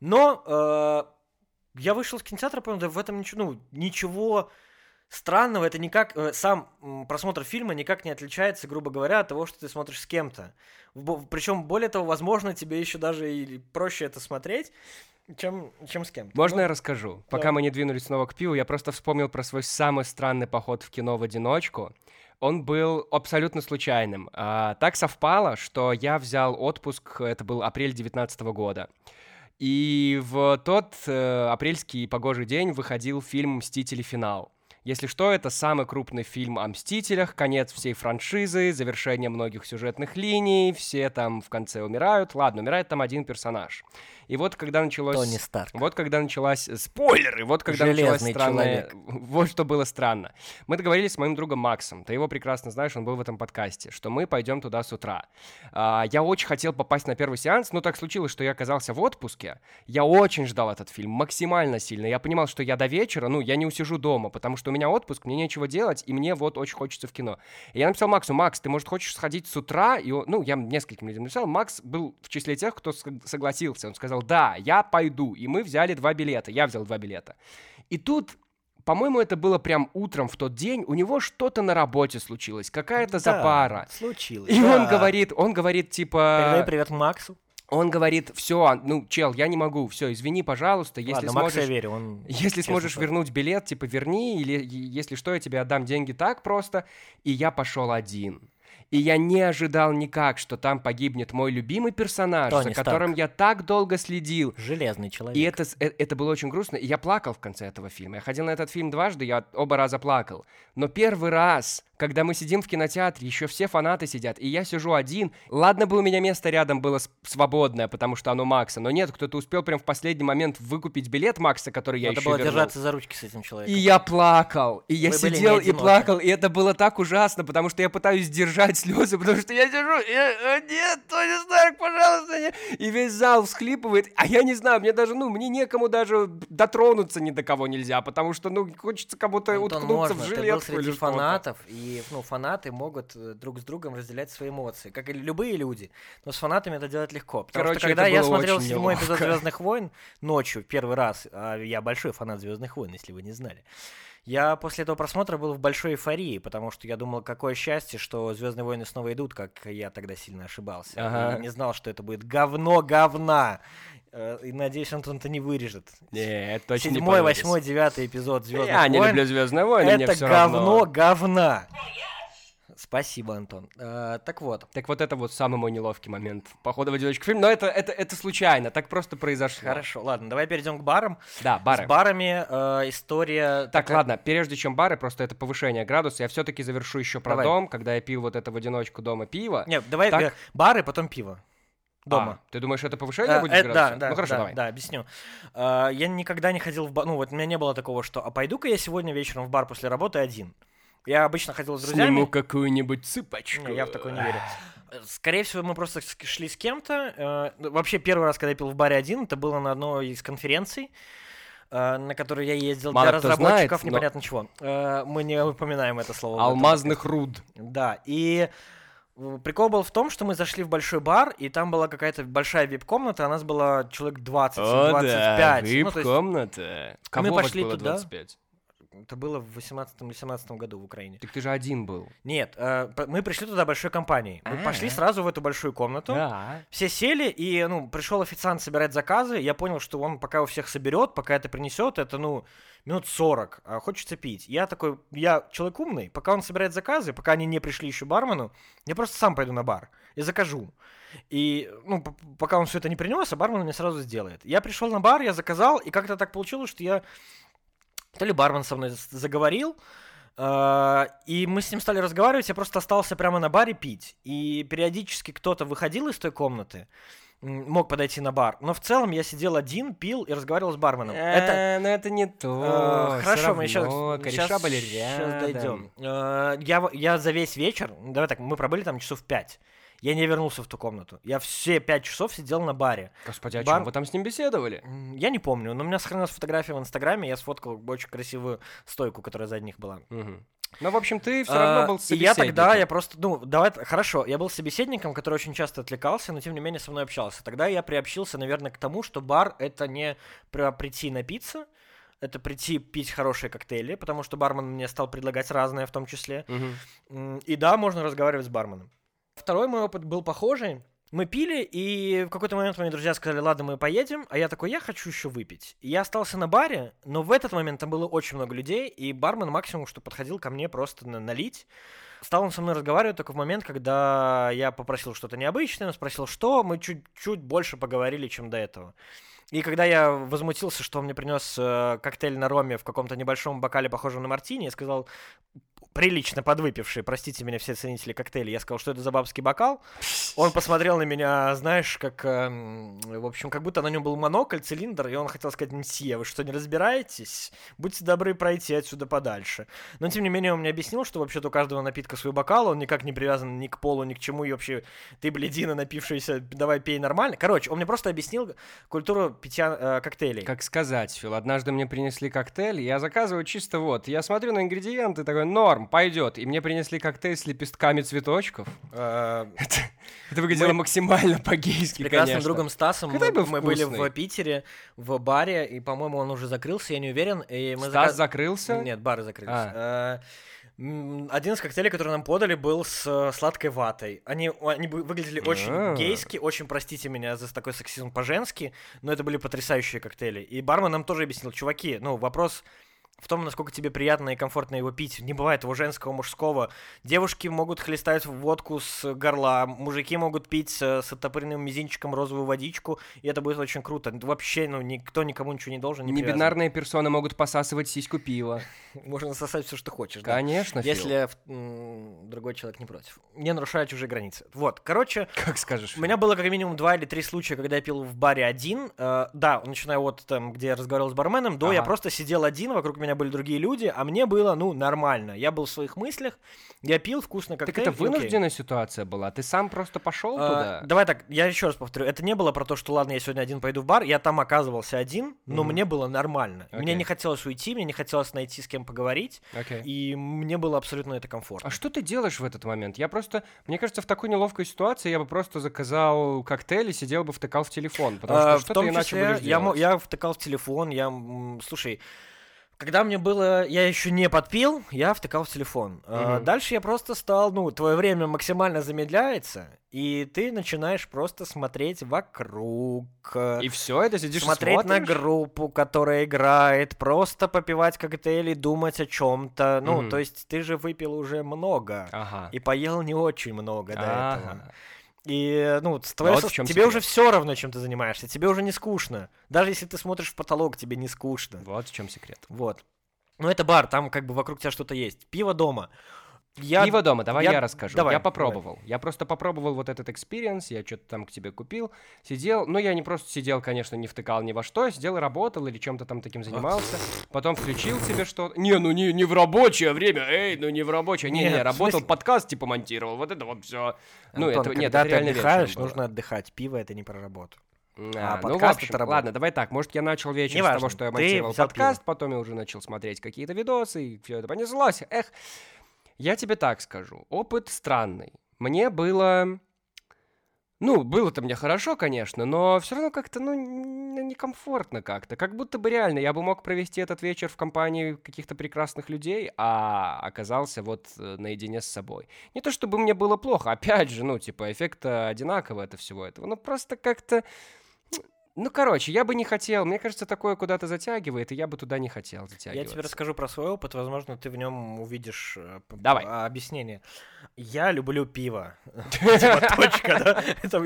Но э, я вышел из кинотеатра, понял, да в этом ничего, ну, ничего странного, это никак, э, сам просмотр фильма никак не отличается, грубо говоря, от того, что ты смотришь с кем-то. Причем, более того, возможно, тебе еще даже и проще это смотреть, чем, чем с кем-то. Можно Ну, я расскажу? Пока да. мы не двинулись снова к пиву, я просто вспомнил про свой самый странный поход в кино в одиночку. Он был абсолютно случайным. А, так совпало, что я взял отпуск, это был апрель 2019 года. И в тот э, апрельский погожий день выходил фильм «Мстители. Финал». Если что, это самый крупный фильм о Мстителях, конец всей франшизы, завершение многих сюжетных линий, все там в конце умирают. Ладно, умирает там один персонаж. И вот когда началось... Тони Старк. Вот когда началась... Спойлеры! Вот когда началась Железный странная... человек. (laughs) Вот что было странно. Мы договорились с моим другом Максом, ты его прекрасно знаешь, он был в этом подкасте, что мы пойдем туда с утра. А, я очень хотел попасть на первый сеанс, но так случилось, что я оказался в отпуске. Я очень ждал этот фильм, максимально сильно. Я понимал, что я до вечера, ну, я не усижу дома, потому что меня отпуск, мне нечего делать, и мне вот очень хочется в кино. И я написал Максу, Макс, ты, может, хочешь сходить с утра? И он- ну, я нескольким людям написал. Макс был в числе тех, кто сог- согласился. Он сказал, да, я пойду. И мы взяли два билета. Я взял два билета. И тут по-моему, это было прям утром в тот день, у него что-то на работе случилось, какая-то Да, запара. Случилось. И да. он говорит, он говорит, Передай типа, привет Максу. Он говорит, все, ну, чел, я не могу, все, извини, пожалуйста, если Ладно, Максу я сможешь, верю, он... если сможешь вернуть билет, типа, верни, или если что, я тебе отдам деньги так просто. И я пошел один. И я не ожидал никак, что там погибнет мой любимый персонаж, Тони за которым Старк. я так долго следил. Железный человек. И это, э- это было очень грустно. И я плакал в конце этого фильма. Я ходил на этот фильм дважды, я оба раза плакал. Но первый раз, когда мы сидим в кинотеатре, еще все фанаты сидят, и я сижу один. Ладно бы у меня место рядом было свободное, потому что оно Макса, но нет, кто-то успел прям в последний момент выкупить билет Макса, который я Надо еще было вернул. держаться за ручки с этим И человеком. я плакал, и я Вы сидел и плакал, и это было так ужасно, потому что я пытаюсь сдержать слезы, потому что я сижу, и, «Э, нет, Тони Старк, пожалуйста, нет!» и весь зал всхлипывает, а я не знаю, мне даже, ну, мне некому даже дотронуться ни до кого нельзя, потому что, ну, хочется кому-то Антон, уткнуться можно. в Ты был жилетку среди или что-то. фанатов, и ну, фанаты могут э, друг с другом разделять свои эмоции, как и любые люди. Но с фанатами это делать легко. Потому Короче, что когда я смотрел седьмой эпизод. Звездных войн ночью, первый раз, а я большой фанат Звездных войн, если вы не знали. Я после этого просмотра был в большой эйфории, потому что я думал, какое счастье, что Звездные войны снова идут, как я тогда сильно ошибался. Ага. И не знал, что это будет говно говна. Э, И надеюсь, Антон это не вырежет. Нет, точно не Седьмой, повырежется. восьмой, девятый эпизод Звездных Я не войн. люблю Звездные войны, мне Это все говно равно. говна. Спасибо, Антон. Э, так вот, Так вот это вот самый мой неловкий момент похода в одиночку фильм, но это, это, это случайно, так просто произошло. хорошо, ладно, давай перейдем к барам. Да, бары. С барами э, история. Так, такая- ладно, прежде чем бары, просто это повышение градуса, я все-таки завершу еще про Давай. дом, когда я пил вот это в одиночку дома пиво. Нет, давай Так. э, бары, потом пиво. Дома. А, ты думаешь, это повышение Э, будет э, да, да, ну хорошо, да, давай. да, объясню. Э, я никогда не ходил в бар, ну вот у меня не было такого, что, а пойду-ка я сегодня вечером в бар после работы один. Я обычно ходил с друзьями. Сниму какую-нибудь цыпочку. Не, я в такое не верю. Скорее всего, мы просто шли с кем-то. э, ну, Вообще, первый раз, когда я пил в баре один, это было на одной из конференций, э, на которой я ездил Мало для разработчиков знает, но- непонятно чего. Э, Мы не упоминаем это слово. Алмазных руд. да, и прикол был в том, что мы зашли в большой бар, и там была какая-то большая вип-комната, а нас было человек 20, О, 25. да, Ну, есть вип-комната. Кого вас пошли было туда. 25? Это было в 18 или 17 году в Украине. Так ты же один был. Нет, э, мы пришли туда большой компанией. Мы А. пошли сразу в эту большую комнату. Да. Все сели, и, ну, пришел официант собирать заказы. Я понял, что он пока у всех соберет, пока это принесет, это, ну, минут 40. А хочется пить. Я такой, я человек умный, пока он собирает заказы, пока они не пришли еще бармену, я просто сам пойду на бар и закажу. И, ну, пока он все это не принес, а бармен мне сразу сделает. Я пришел на бар, я заказал, и как-то так получилось, что я... То ли бармен со мной заговорил, э, и мы с ним стали разговаривать, я просто остался прямо на баре пить. И периодически кто-то выходил из той комнаты, мог подойти на бар, но в целом я сидел один, пил и разговаривал с барменом. Это, Э, ну это не то. Э, Хорошо, мы сейчас, были рядом. дойдем. Я за весь вечер, давай так, мы пробыли там часов пять. Я не вернулся в ту комнату. Я все пять часов сидел на баре. Господи, о Бар- чем вы там с ним беседовали? Я не помню, но у меня сохранилась фотография в Инстаграме, я сфоткал очень красивую стойку, которая за них была. Мгм. Ну, в общем, ты все А, равно был И я тогда, я собеседником. просто, ну, давай, хорошо, я был собеседником, который очень часто отвлекался, но тем не менее со мной общался. Тогда я приобщился, наверное, к тому, что бар — это не прийти напиться, это прийти пить хорошие коктейли, потому что бармен мне стал предлагать разное в том числе. М, И да, можно разговаривать с барменом. Второй мой опыт был похожий. Мы пили, и в какой-то момент мои друзья сказали, ладно, мы поедем, а я такой, я хочу еще выпить. И я остался на баре, но в этот момент там было очень много людей, и бармен максимум, что подходил ко мне просто на- налить. Стал он со мной разговаривать только в момент, когда я попросил что-то необычное, он спросил, что, мы чуть-чуть больше поговорили, чем до этого. И когда я возмутился, что он мне принес э, коктейль на роме в каком-то небольшом бокале, похожем на мартини, я сказал, прилично подвыпивший, простите меня все ценители коктейлей, я сказал, что это за бабский бокал. Он посмотрел на меня, знаешь, как, эм, в общем, как будто на нем был монокль, цилиндр, и он хотел сказать, мсье, вы что, не разбираетесь? Будьте добры пройти отсюда подальше. Но, тем не менее, он мне объяснил, что вообще-то у каждого напитка свой бокал, он никак не привязан ни к полу, ни к чему, и вообще, ты, бледина, напившийся, давай пей нормально. Короче, он мне просто объяснил культуру питья э, коктейлей. Как сказать, Фил, однажды мне принесли коктейль, я заказываю чисто вот, я смотрю на ингредиенты, такой, норм, пойдет, и мне принесли коктейль с лепестками цветочков. Э, Это выглядело максимально по-гейски, прекрасным другом Стасом мы, были в Питере в баре, и, по-моему, он уже закрылся, я не уверен. Стас закрылся? Нет, бары закрылись. Э, м, Один из коктейлей, который нам подали, был с э, сладкой ватой. Они, они выглядели очень А. гейски, очень, простите меня за такой сексизм по-женски, но это были потрясающие коктейли. И бармен нам тоже объяснил, чуваки, ну, вопрос в том, насколько тебе приятно и комфортно его пить. Не бывает его женского, мужского. Девушки могут хлестать водку с горла, мужики могут пить с, с оттопыренным мизинчиком розовую водичку, и это будет очень круто. Вообще, ну, никто никому ничего не должен, не. Небинарные персоны могут посасывать сиську пива. (laughs) Можно сосать все, что хочешь. да. Конечно, Фил. Если другой человек не против. Не нарушая чужие границы. Вот, короче, (laughs) Как скажешь. у меня было как минимум два или три случая, когда я пил в баре один. Э, да, начиная от там, где я разговаривал с барменом, до я просто сидел один, вокруг меня были другие люди, а мне было, ну, нормально. Я был в своих мыслях, я пил вкусно Так коктейль. это вынужденная ситуация была. Ты сам просто пошел А, туда. Давай так, я еще раз повторю. Это не было про то, что ладно, я сегодня один пойду в бар. Я там оказывался один, но Мгм. мне было нормально. Мне Окей. не хотелось уйти, мне не хотелось найти с кем поговорить, Окей. и мне было абсолютно это комфортно. А что ты делаешь в этот момент? Я просто, мне кажется, в такой неловкой ситуации я бы просто заказал коктейль и сидел бы втыкал в телефон, потому что А, что в том ты иначе числе будешь я, делать? я втыкал в телефон, я, слушай, когда мне было, я еще не подпил, я втыкал в телефон. А, Мгм. Дальше я просто стал, ну, твое время максимально замедляется, и ты начинаешь просто смотреть вокруг. И все, это сидишь смотреть на смотришь? группу, которая играет, просто попивать коктейли, думать о чем-то. Ну, Мгм. то есть ты же выпил уже много. Ага. И поел не очень много до этого. И, ну, с твоей Вот со- тебе секрет. уже все равно, чем ты занимаешься. Тебе уже не скучно. Даже если ты смотришь в потолок, тебе не скучно. Вот в чем секрет. Вот. Ну, это бар, там как бы вокруг тебя что-то есть. Пиво дома. Я... Пиво дома, давай я- я, расскажу. давай, я давай. попробовал. Я просто попробовал вот этот experience, я что-то там к тебе купил, сидел, ну я не просто сидел, конечно, не втыкал ни во что, я сидел работал или чем-то там таким занимался, потом включил себе что-то. Не, ну не, не в рабочее время, эй, ну не в рабочее, не, Нет, не, работал, смысле- подкаст типа монтировал, вот это вот все. Ну, Антон, это, нет, когда это ты реально отдыхаешь, нужно отдыхать. Пиво это не про работу. А, А ну, в подкаст общем, это работа. ладно, давай так. Может, я начал вечер с Неважно, того, что я монтировал подкаст, потом я уже начал смотреть какие-то видосы, и все это понеслось. Эх, я тебе так скажу. Опыт странный. Мне было... Ну, было-то мне хорошо, конечно, но все равно как-то, ну, некомфортно как-то. Как будто бы реально я бы мог провести этот вечер в компании каких-то прекрасных людей, а оказался вот э, наедине с собой. Не то чтобы мне было плохо, опять же, ну, типа, эффект одинаковый от всего этого, но просто как-то... Ну, короче, я бы не хотел. Мне кажется, такое куда-то затягивает, и я бы туда не хотел Я затягиваться. тебе расскажу про свой опыт, возможно, ты в нем увидишь э, Давай. а, объяснение. Я люблю пиво. (laughs) (laughs) Типа, точка, да?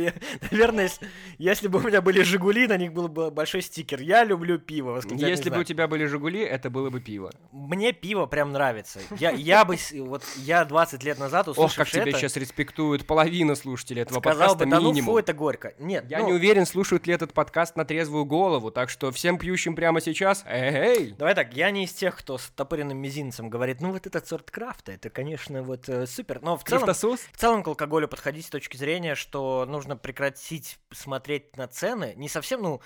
Наверное, если- бы у меня были Жигули, на них был бы большой стикер. Я люблю пиво. Если бы у тебя были «Жигули», это было бы пиво. Мне пиво прям нравится. Я, я бы, вот я 20 лет назад Ох, услышав как тебя сейчас респектует половина слушателей этого сказал подкаста бы, да ну фу, это горько. Нет, Я ну, не уверен, слушают ли этот подкаст на трезвую голову, так что всем пьющим прямо сейчас, эй, Давай так, я не из тех, кто с топыренным мизинцем говорит, ну вот этот сорт крафта, это, конечно, вот э, супер. Но в целом, в целом к алкоголю подходить с точки зрения, что нужно прекратить смотреть на цены. Не совсем, ну,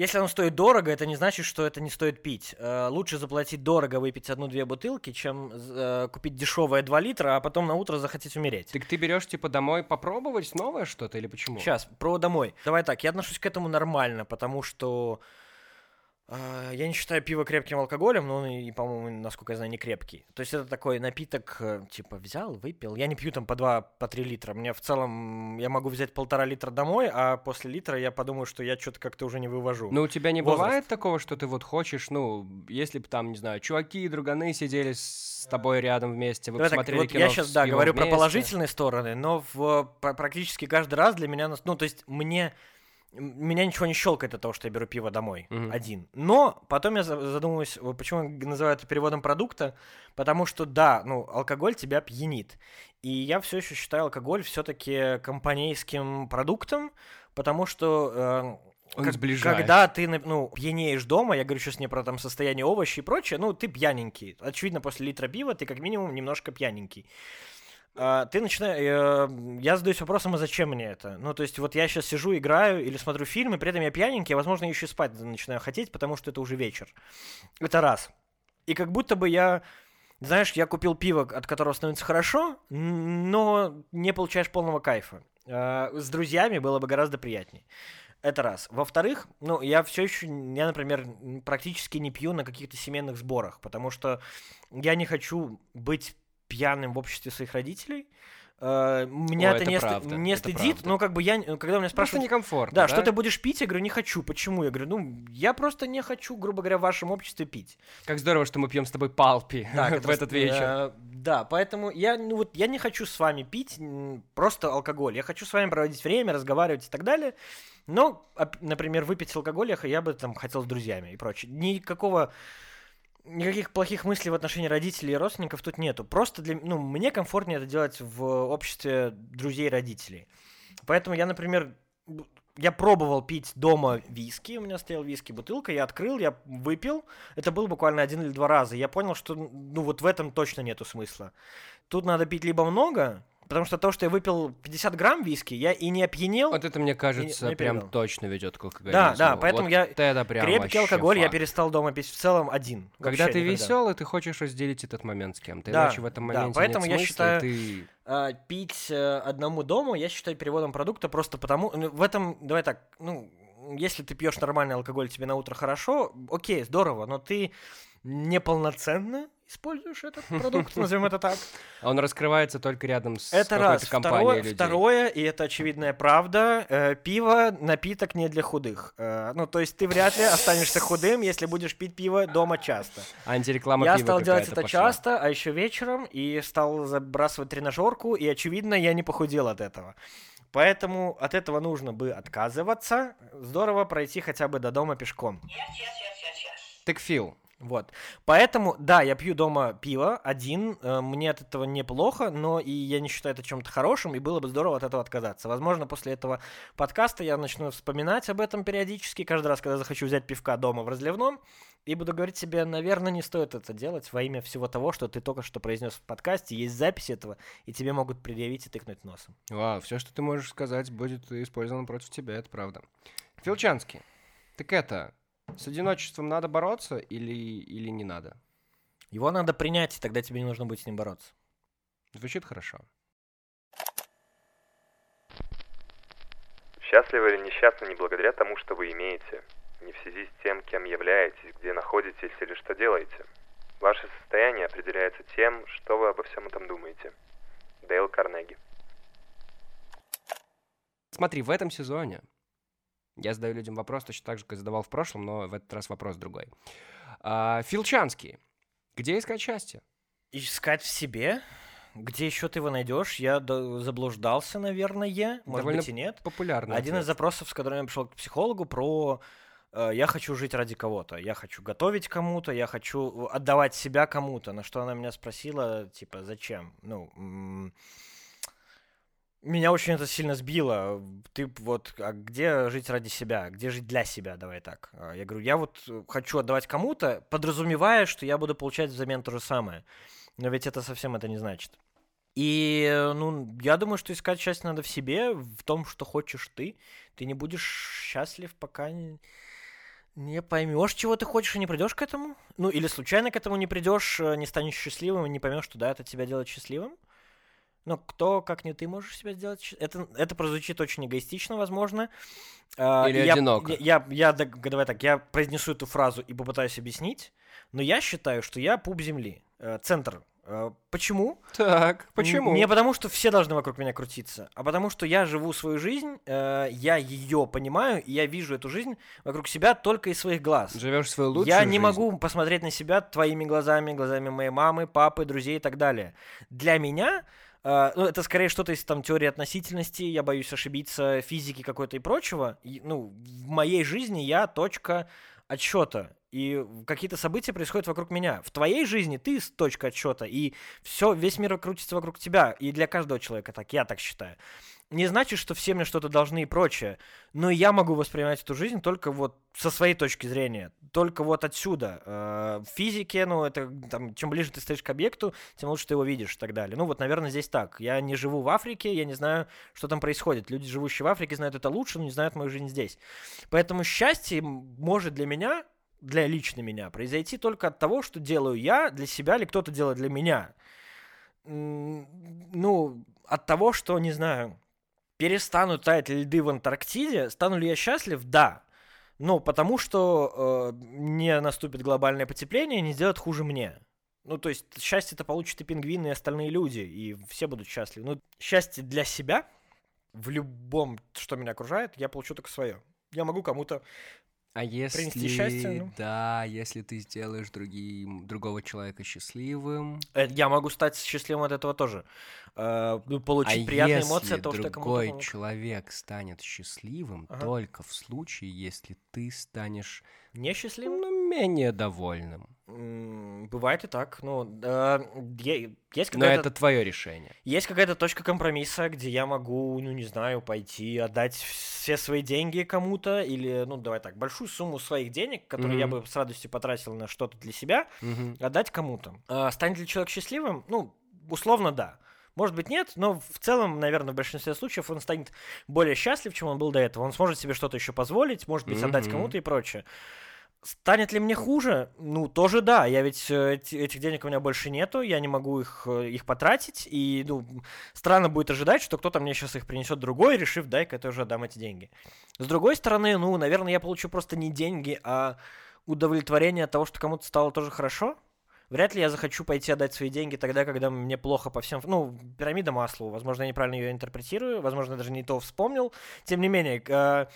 если оно стоит дорого, это не значит, что это не стоит пить. Э, лучше заплатить дорого, выпить одну-две бутылки, чем э, купить дешевое 2 литра, а потом на утро захотеть умереть. Так ты берешь типа домой попробовать новое что-то или почему? Сейчас, про домой. Давай так, я отношусь к этому нормально, потому что я не считаю пиво крепким алкоголем, но он и, по-моему, насколько я знаю, не крепкий. То есть это такой напиток, э, типа, взял, выпил. Я не пью там по 2, по 3 литра. Мне в целом, я могу взять полтора литра домой, а после литра я подумаю, что я что-то как-то уже не вывожу. Ну, у тебя не Возраст. бывает такого, что ты вот хочешь, ну, если бы там, не знаю, чуваки и друганы сидели с тобой рядом вместе, вы так, посмотрели вот кино я сейчас, да, говорю про вместе. положительные стороны, но в, пр- практически каждый раз для меня, ну, то есть мне, меня ничего не щелкает от того, что я беру пиво домой Мгм. один. Но потом я за- задумываюсь, почему я называю это переводом продукта, потому что, да, ну, алкоголь тебя пьянит. И я все еще считаю алкоголь все-таки компанейским продуктом, потому что... э, Он как- сближает. Когда ты, ну, пьянеешь дома, я говорю сейчас не про там состояние овощей и прочее, ну, ты пьяненький. Очевидно, после литра пива ты как минимум немножко пьяненький. А, ты начинаешь... я задаюсь вопросом, а зачем мне это? Ну, то есть, вот я сейчас сижу, играю или смотрю фильм, и при этом я пьяненький, а, возможно, еще спать начинаю хотеть, потому что это уже вечер. Это раз. И как будто бы я... Знаешь, я купил пиво, от которого становится хорошо, но не получаешь полного кайфа. А, С друзьями было бы гораздо приятнее. Это раз. Во-вторых, ну, я все еще, я, например, практически не пью на каких-то семейных сборах, потому что я не хочу быть пьяным в обществе своих родителей. Э, меня О, это, это не, правда, не это стыдит, правда. но как бы я, когда меня Просто спрашивают, некомфортно, да, что ты будешь пить, я говорю, не хочу. Почему? Я говорю, ну, я просто не хочу, грубо говоря, в вашем обществе пить. Как здорово, что мы пьем с тобой палпи (laughs) Так, в этот вечер. э, да, поэтому я, ну вот, я не хочу с вами пить просто алкоголь. Я хочу с вами проводить время, разговаривать и так далее. Но, например, выпить алкоголь я бы там хотел с друзьями и прочее. Никакого никаких плохих мыслей в отношении родителей и родственников тут нету. Просто для, ну, мне комфортнее это делать в обществе друзей и родителей. Поэтому я, например, я пробовал пить дома виски, у меня стоял виски бутылка, я открыл, я выпил, это было буквально один или два раза. Я понял, что ну вот в этом точно нету смысла. Тут надо пить либо много, потому что то, что я выпил 50 грамм виски, я и не опьянел. Вот это, мне кажется, не прям перебил. точно ведет к алкоголизму. Да, да, поэтому Вот я это прям Крепкий алкоголь я факт. перестал дома пить в целом один. Когда ты никогда. веселый, ты хочешь разделить этот момент с кем-то. Да, Иначе в этом да, моменте поэтому нет я смысла, и считаю, ты... А, пить э, одному дому я считаю переводом продукта просто потому... ну, В этом, давай так, ну, если ты пьешь нормальный алкоголь, тебе на утро хорошо, окей, здорово, но ты неполноценно используешь этот (laughs) продукт, назовем это так. Он раскрывается только рядом с Это какой-то раз. компанией Второе, людей. второе, и это очевидная правда, э, пиво напиток не для худых. Э, ну, то есть ты вряд ли останешься худым, если будешь пить пиво дома часто. Антиреклама я пива стал делать это пошла. часто, а еще вечером, и стал забрасывать тренажерку, и, очевидно, я не похудел от этого. Поэтому от этого нужно бы отказываться. Здорово пройти хотя бы до дома пешком. Текфил. Вот. Поэтому, да, я пью дома пиво один, э, мне от этого неплохо, но и я не считаю это чем-то хорошим, и было бы здорово от этого отказаться. Возможно, после этого подкаста я начну вспоминать об этом периодически, каждый раз, когда захочу взять пивка дома в разливном, и буду говорить себе, наверное, не стоит это делать во имя всего того, что ты только что произнес в подкасте, есть запись этого, и тебе могут предъявить и тыкнуть носом. Вау, все, что ты можешь сказать, будет использовано против тебя, это правда. Филчанский. Так это, с одиночеством надо бороться или, или не надо? Его надо принять, и тогда тебе не нужно будет с ним бороться. Звучит хорошо. Счастливы или несчастны не благодаря тому, что вы имеете, не в связи с тем, кем являетесь, где находитесь или что делаете. Ваше состояние определяется тем, что вы обо всем этом думаете. Дейл Карнеги. Смотри, в этом сезоне я задаю людям вопрос точно так же, как задавал в прошлом, но в этот раз вопрос другой. А, Филчанский. Где искать счастье? Искать в себе? Где еще ты его найдешь? Я заблуждался, наверное, может Довольно быть и нет. Популярный Один из ответ. запросов, с которым я пришел к психологу, про э, я хочу жить ради кого-то, я хочу готовить кому-то, я хочу отдавать себя кому-то. На что она меня спросила, типа, зачем? Ну, меня очень это сильно сбило. Ты вот, а где жить ради себя? Где жить для себя? Давай так. А, Я говорю, я вот э, хочу отдавать кому-то, подразумевая, что я буду получать взамен то же самое. Но ведь это совсем это не значит. И, э, ну, я думаю, что искать счастье надо в себе, в том, что хочешь ты. Ты не будешь счастлив, пока не, не поймешь, чего ты хочешь, и не придешь к этому. Ну, или случайно к этому не придешь, э, не станешь счастливым, и не поймешь, что да, это тебя делает счастливым. Но кто, как не ты, можешь себя сделать Это, это прозвучит очень эгоистично, возможно. А, Или я- одиноко. Я, я, я давай так, я произнесу эту фразу и попытаюсь объяснить, но я считаю, что я пуп земли, э, центр. Э, Почему? Так, почему? Не потому, что все должны вокруг меня крутиться, а потому, что я живу свою жизнь, э, я ее понимаю, и я вижу эту жизнь вокруг себя только из своих глаз. Живешь свою лучшую я не жизнь. могу посмотреть на себя твоими глазами, глазами моей мамы, папы, друзей и так далее. Для меня э, ну, это скорее что-то из там теории относительности, я боюсь ошибиться, физики какой-то и прочего. И, ну, в моей жизни я точка отсчета. И какие-то события происходят вокруг меня. В твоей жизни ты точка отсчета, и все, весь мир крутится вокруг тебя. И для каждого человека так, я так считаю. Не значит, что все мне что-то должны и прочее, но я могу воспринимать эту жизнь только вот со своей точки зрения, только вот отсюда. Э, В физике, ну, это там, чем ближе ты стоишь к объекту, тем лучше ты его видишь и так далее. Ну, вот, наверное, здесь так. Я не живу в Африке, я не знаю, что там происходит. Люди, живущие в Африке, знают это лучше, но не знают мою жизнь здесь. Поэтому счастье может для меня, для лично меня, произойти только от того, что делаю я для себя или кто-то делает для меня. Ну, от того, что, не знаю, перестанут таять льды в Антарктиде, стану ли я счастлив? Да. Ну, потому что э, не наступит глобальное потепление не сделает хуже мне. Ну, то есть счастье-то получат и пингвины, и остальные люди, и все будут счастливы. Ну, счастье для себя в любом, что меня окружает, я получу только свое. Я могу кому-то А если, Принести счастье, ну. да, если ты сделаешь другим, другого человека счастливым, Э, Я могу стать счастливым от этого тоже. Э, ну, а Получить приятные если эмоции от того, что кому-то другой помог. человек станет счастливым Ага. только в случае, если ты станешь Несчастливым? ну, менее довольным. Бывает и так. Ну, е- есть Но это твое решение. Есть какая-то точка компромисса, где я могу, ну, не знаю, пойти отдать все свои деньги кому-то, или, ну, давай так, большую сумму своих денег, которые я Мгм. бы с радостью потратил на что-то для себя, Мгм. отдать кому-то. А станет ли человек счастливым? Ну, условно, да. Может быть, нет, но в целом, наверное, в большинстве случаев он станет более счастлив, чем он был до этого. Он сможет себе что-то еще позволить, может быть, отдать Мгм. кому-то и прочее. Станет ли мне хуже? Ну, тоже да. Я ведь э, эти- этих денег у меня больше нету, я не могу их, э, их потратить. И, ну, странно будет ожидать, что кто-то мне сейчас их принесет другой, решив, дай-ка я тоже отдам эти деньги. С другой стороны, ну, наверное, я получу просто не деньги, а удовлетворение от того, что кому-то стало тоже хорошо. Вряд ли я захочу пойти отдать свои деньги тогда, когда мне плохо по всем... Ну, пирамида Маслоу. Возможно, я неправильно ее интерпретирую, возможно, я даже не то вспомнил. Тем не менее, э,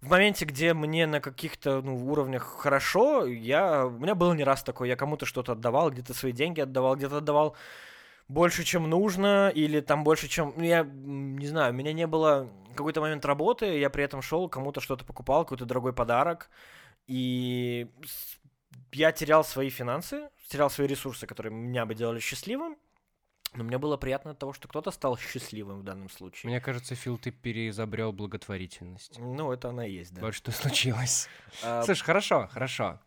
в моменте, где мне на каких-то ну, уровнях хорошо, я... у меня было не раз такое. Я кому-то что-то отдавал, где-то свои деньги отдавал, где-то отдавал больше, чем нужно, или там больше, чем... ну, Я не знаю, у меня не было какой-то момент работы, я при этом шел, кому-то что-то покупал, какой-то дорогой подарок, и я терял свои финансы, терял свои ресурсы, которые меня бы делали счастливым, но мне было приятно от того, что кто-то стал счастливым в данном случае. Мне кажется, Фил, ты переизобрел благотворительность. Ну, это она и есть, да. Вот что случилось. А, Слышь, хорошо, хорошо.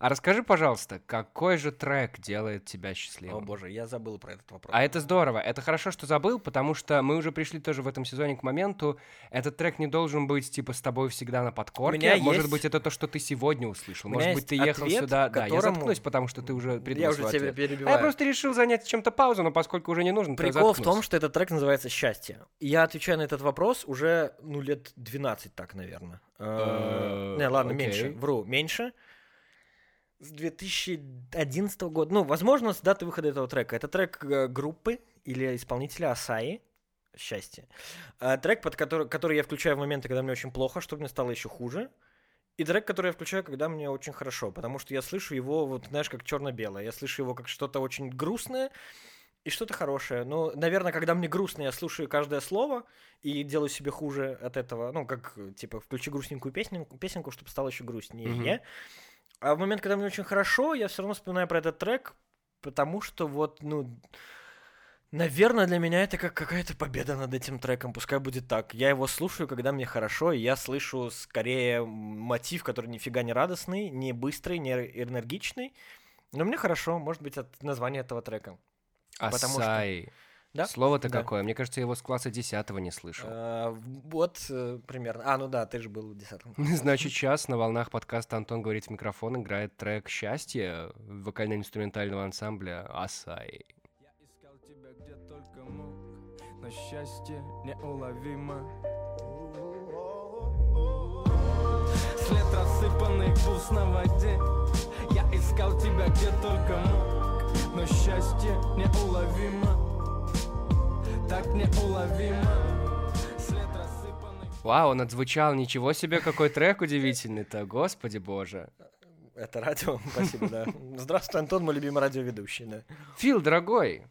А расскажи, пожалуйста, какой же трек делает тебя О счастливым? боже, я забыл про этот вопрос. А это здорово. Это хорошо, что забыл, потому что мы уже пришли тоже в этом сезоне к моменту. Этот трек не должен быть типа с тобой всегда на подкорке. меня Может быть- быть, это то, что ты сегодня услышал. У меня Может быть, есть ты ехал ответ, сюда. Да, я которому- заткнусь, потому что ты уже придумал Я уже тебя ответ. А перебиваю. я просто решил занять чем-то паузу, но поскольку уже не нужно, Прикол в том, что этот трек называется «Счастье». Я отвечаю на этот вопрос уже, ну, лет 12 так, наверное. Э, Не, ладно, меньше. Вру, меньше. С 2011 года. Ну, возможно, с даты выхода этого трека. Это трек э, группы или исполнителя Асаи. Счастье. А, Трек, под который, который я включаю в моменты, когда мне очень плохо, чтобы мне стало еще хуже. И трек, который я включаю, когда мне очень хорошо, потому что я слышу его, вот знаешь, как черно-белое. Я слышу его как что-то очень грустное и что-то хорошее. Ну, наверное, когда мне грустно, я слушаю каждое слово и делаю себе хуже от этого. Ну, как, э, типа, включи грустненькую песенку, песенку чтобы стало еще грустнее. Мгм. А в момент, когда мне очень хорошо, я все равно вспоминаю про этот трек, потому что вот, ну, наверное, для меня это как какая-то победа над этим треком, пускай будет так. Я его слушаю, когда мне хорошо, и я слышу скорее мотив, который нифига не радостный, не быстрый, не энергичный, но мне хорошо, может быть, от названия этого трека. потому что- Асай. Да? Слово-то Да. какое? Мне кажется, я его с класса 10 не слышал. А, вот э, примерно. А, ну да, ты же был в 10 (laughs) Значит, сейчас на волнах подкаста «Антон говорит в микрофон» играет трек «Счастье» вокально-инструментального ансамбля «Асай». Я искал тебя где только мог, но счастье неуловимо. След рассыпанный вкус на воде. Я искал тебя где только мог, но счастье неуловимо. Так неуловимо. След рассыпанный Вау, он отзвучал, ничего себе, какой трек удивительный-то, господи боже. Это радио, спасибо, да. Здравствуй, Антон, мой любимый радиоведущий, да. Фил, дорогой,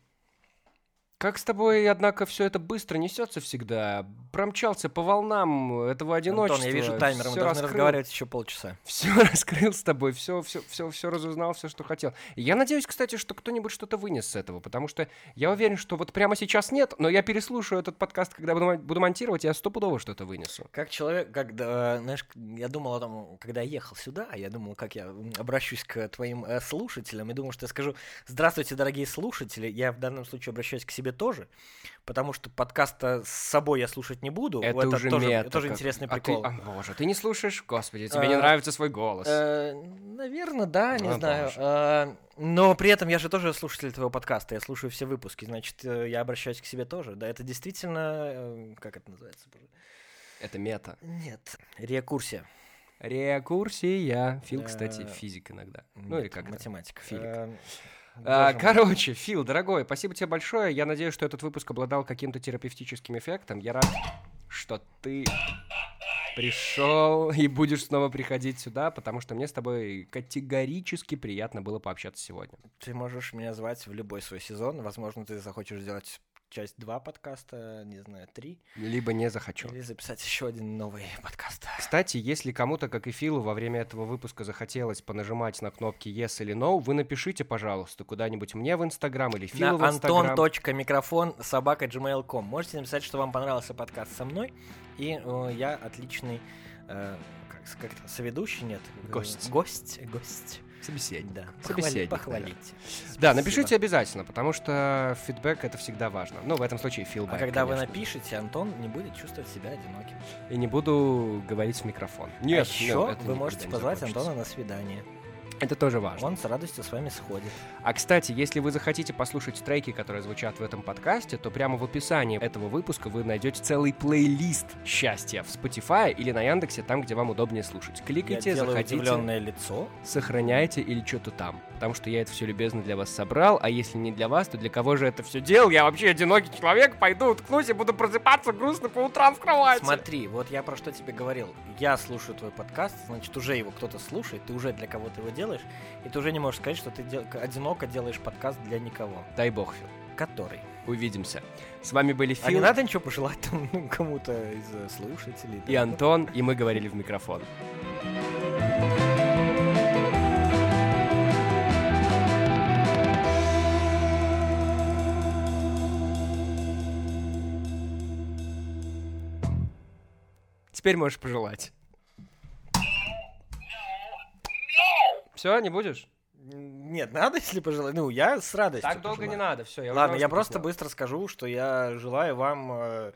как с тобой, однако, все это быстро несется всегда? Промчался по волнам этого одиночества. Антон, я вижу таймер, мы должны раскрыл. разговаривать еще полчаса. Все (laughs) раскрыл с тобой, все, все, все, все разузнал, все, что хотел. Я надеюсь, кстати, что кто-нибудь что-то вынес с этого, потому что я уверен, что вот прямо сейчас нет, но я переслушаю этот подкаст, когда буду, буду монтировать, я стопудово что-то вынесу. Как человек, когда, знаешь, я думал о том, когда я ехал сюда, я думал, как я обращусь к твоим э, слушателям, и думал, что я скажу, здравствуйте, дорогие слушатели, я в данном случае обращаюсь к себе тоже, потому что подкаста с собой я слушать не буду, Это, уже тоже, мета. тоже как- интересный а ты- прикол. а, боже, ты не слушаешь? Господи, тебе не А, нравится свой голос. наверное, да, не О, знаю. А, но при этом я же тоже слушатель твоего подкаста, я слушаю все выпуски, значит, э, я обращаюсь к себе тоже. Да, это действительно, э, как это называется? Это мета. Нет, рекурсия. Рекурсия. Фил, кстати, Э, физик иногда. Ну или Нет, как это? математика. Филик. А, короче, Фил, дорогой, спасибо тебе большое. Я надеюсь, что этот выпуск обладал каким-то терапевтическим эффектом. Я рад, что ты пришел и будешь снова приходить сюда, потому что мне с тобой категорически приятно было пообщаться сегодня. Ты можешь меня звать в любой свой сезон. Возможно, ты захочешь сделать часть 2 подкаста, не знаю, 3. Либо не захочу. Или записать еще один новый подкаст. Кстати, если кому-то, как и Филу, во время этого выпуска захотелось понажимать на кнопки Yes или No, вы напишите, пожалуйста, куда-нибудь мне в Инстаграм или Филу в На Инстаграм. антон.микрофон собака gmail.com. Можете написать, что вам понравился подкаст со мной, и э, я отличный э, как, как соведущий, нет? Гость. Гость, гость. Собеседник. Да, Собеседник, похвали- наверное. похвалите. Да, напишите обязательно, потому что фидбэк это всегда важно. Ну, в этом случае А филбэк, когда вы конечно. напишете, Антон не будет чувствовать себя одиноким. И не буду говорить в микрофон. Нет, а еще это вы можете позвать. Антона на свидание. Это тоже важно. Он с радостью с вами сходит. А кстати, если вы захотите послушать треки, которые звучат в этом подкасте, то прямо в описании этого выпуска вы найдете целый плейлист счастья в Spotify или на Яндексе, там, где вам удобнее слушать. Кликайте, я делаю заходите, удивленное лицо. сохраняйте или что-то там. Потому что я это все любезно для вас собрал, а если не для вас, то для кого же это все делал? Я вообще одинокий человек, пойду уткнусь и буду просыпаться грустно по утрам в кровати. Смотри, вот я про что тебе говорил. Я слушаю твой подкаст, значит, уже его кто-то слушает, ты уже для кого-то его делаешь, и ты уже не можешь сказать, что ты дел- одиноко делаешь подкаст для никого. Дай бог, Фил. Который. Увидимся. С вами были А не Фил надо ничего пожелать там ну, (laughs) кому-то из э, слушателей? и да? Антон, и мы говорили в микрофон. Теперь можешь пожелать. Все, не будешь? Нет, надо, если пожелать. Ну, я с радостью Так долго не пожелаю. надо, все. Ладно, я просто быстро скажу, что я желаю вам э,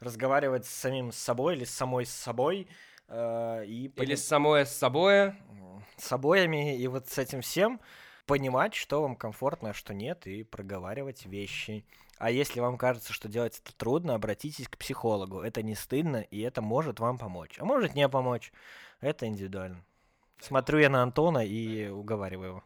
разговаривать с самим собой или с самой с собой. э, и Или пони- с самой с собой. с обоями и вот с этим всем понимать, что вам комфортно, а что нет, и проговаривать вещи. А если вам кажется, что делать это трудно, обратитесь к психологу. Это не стыдно, и это может вам помочь. А может не помочь. Это индивидуально. Смотрю я на Антона и уговариваю его.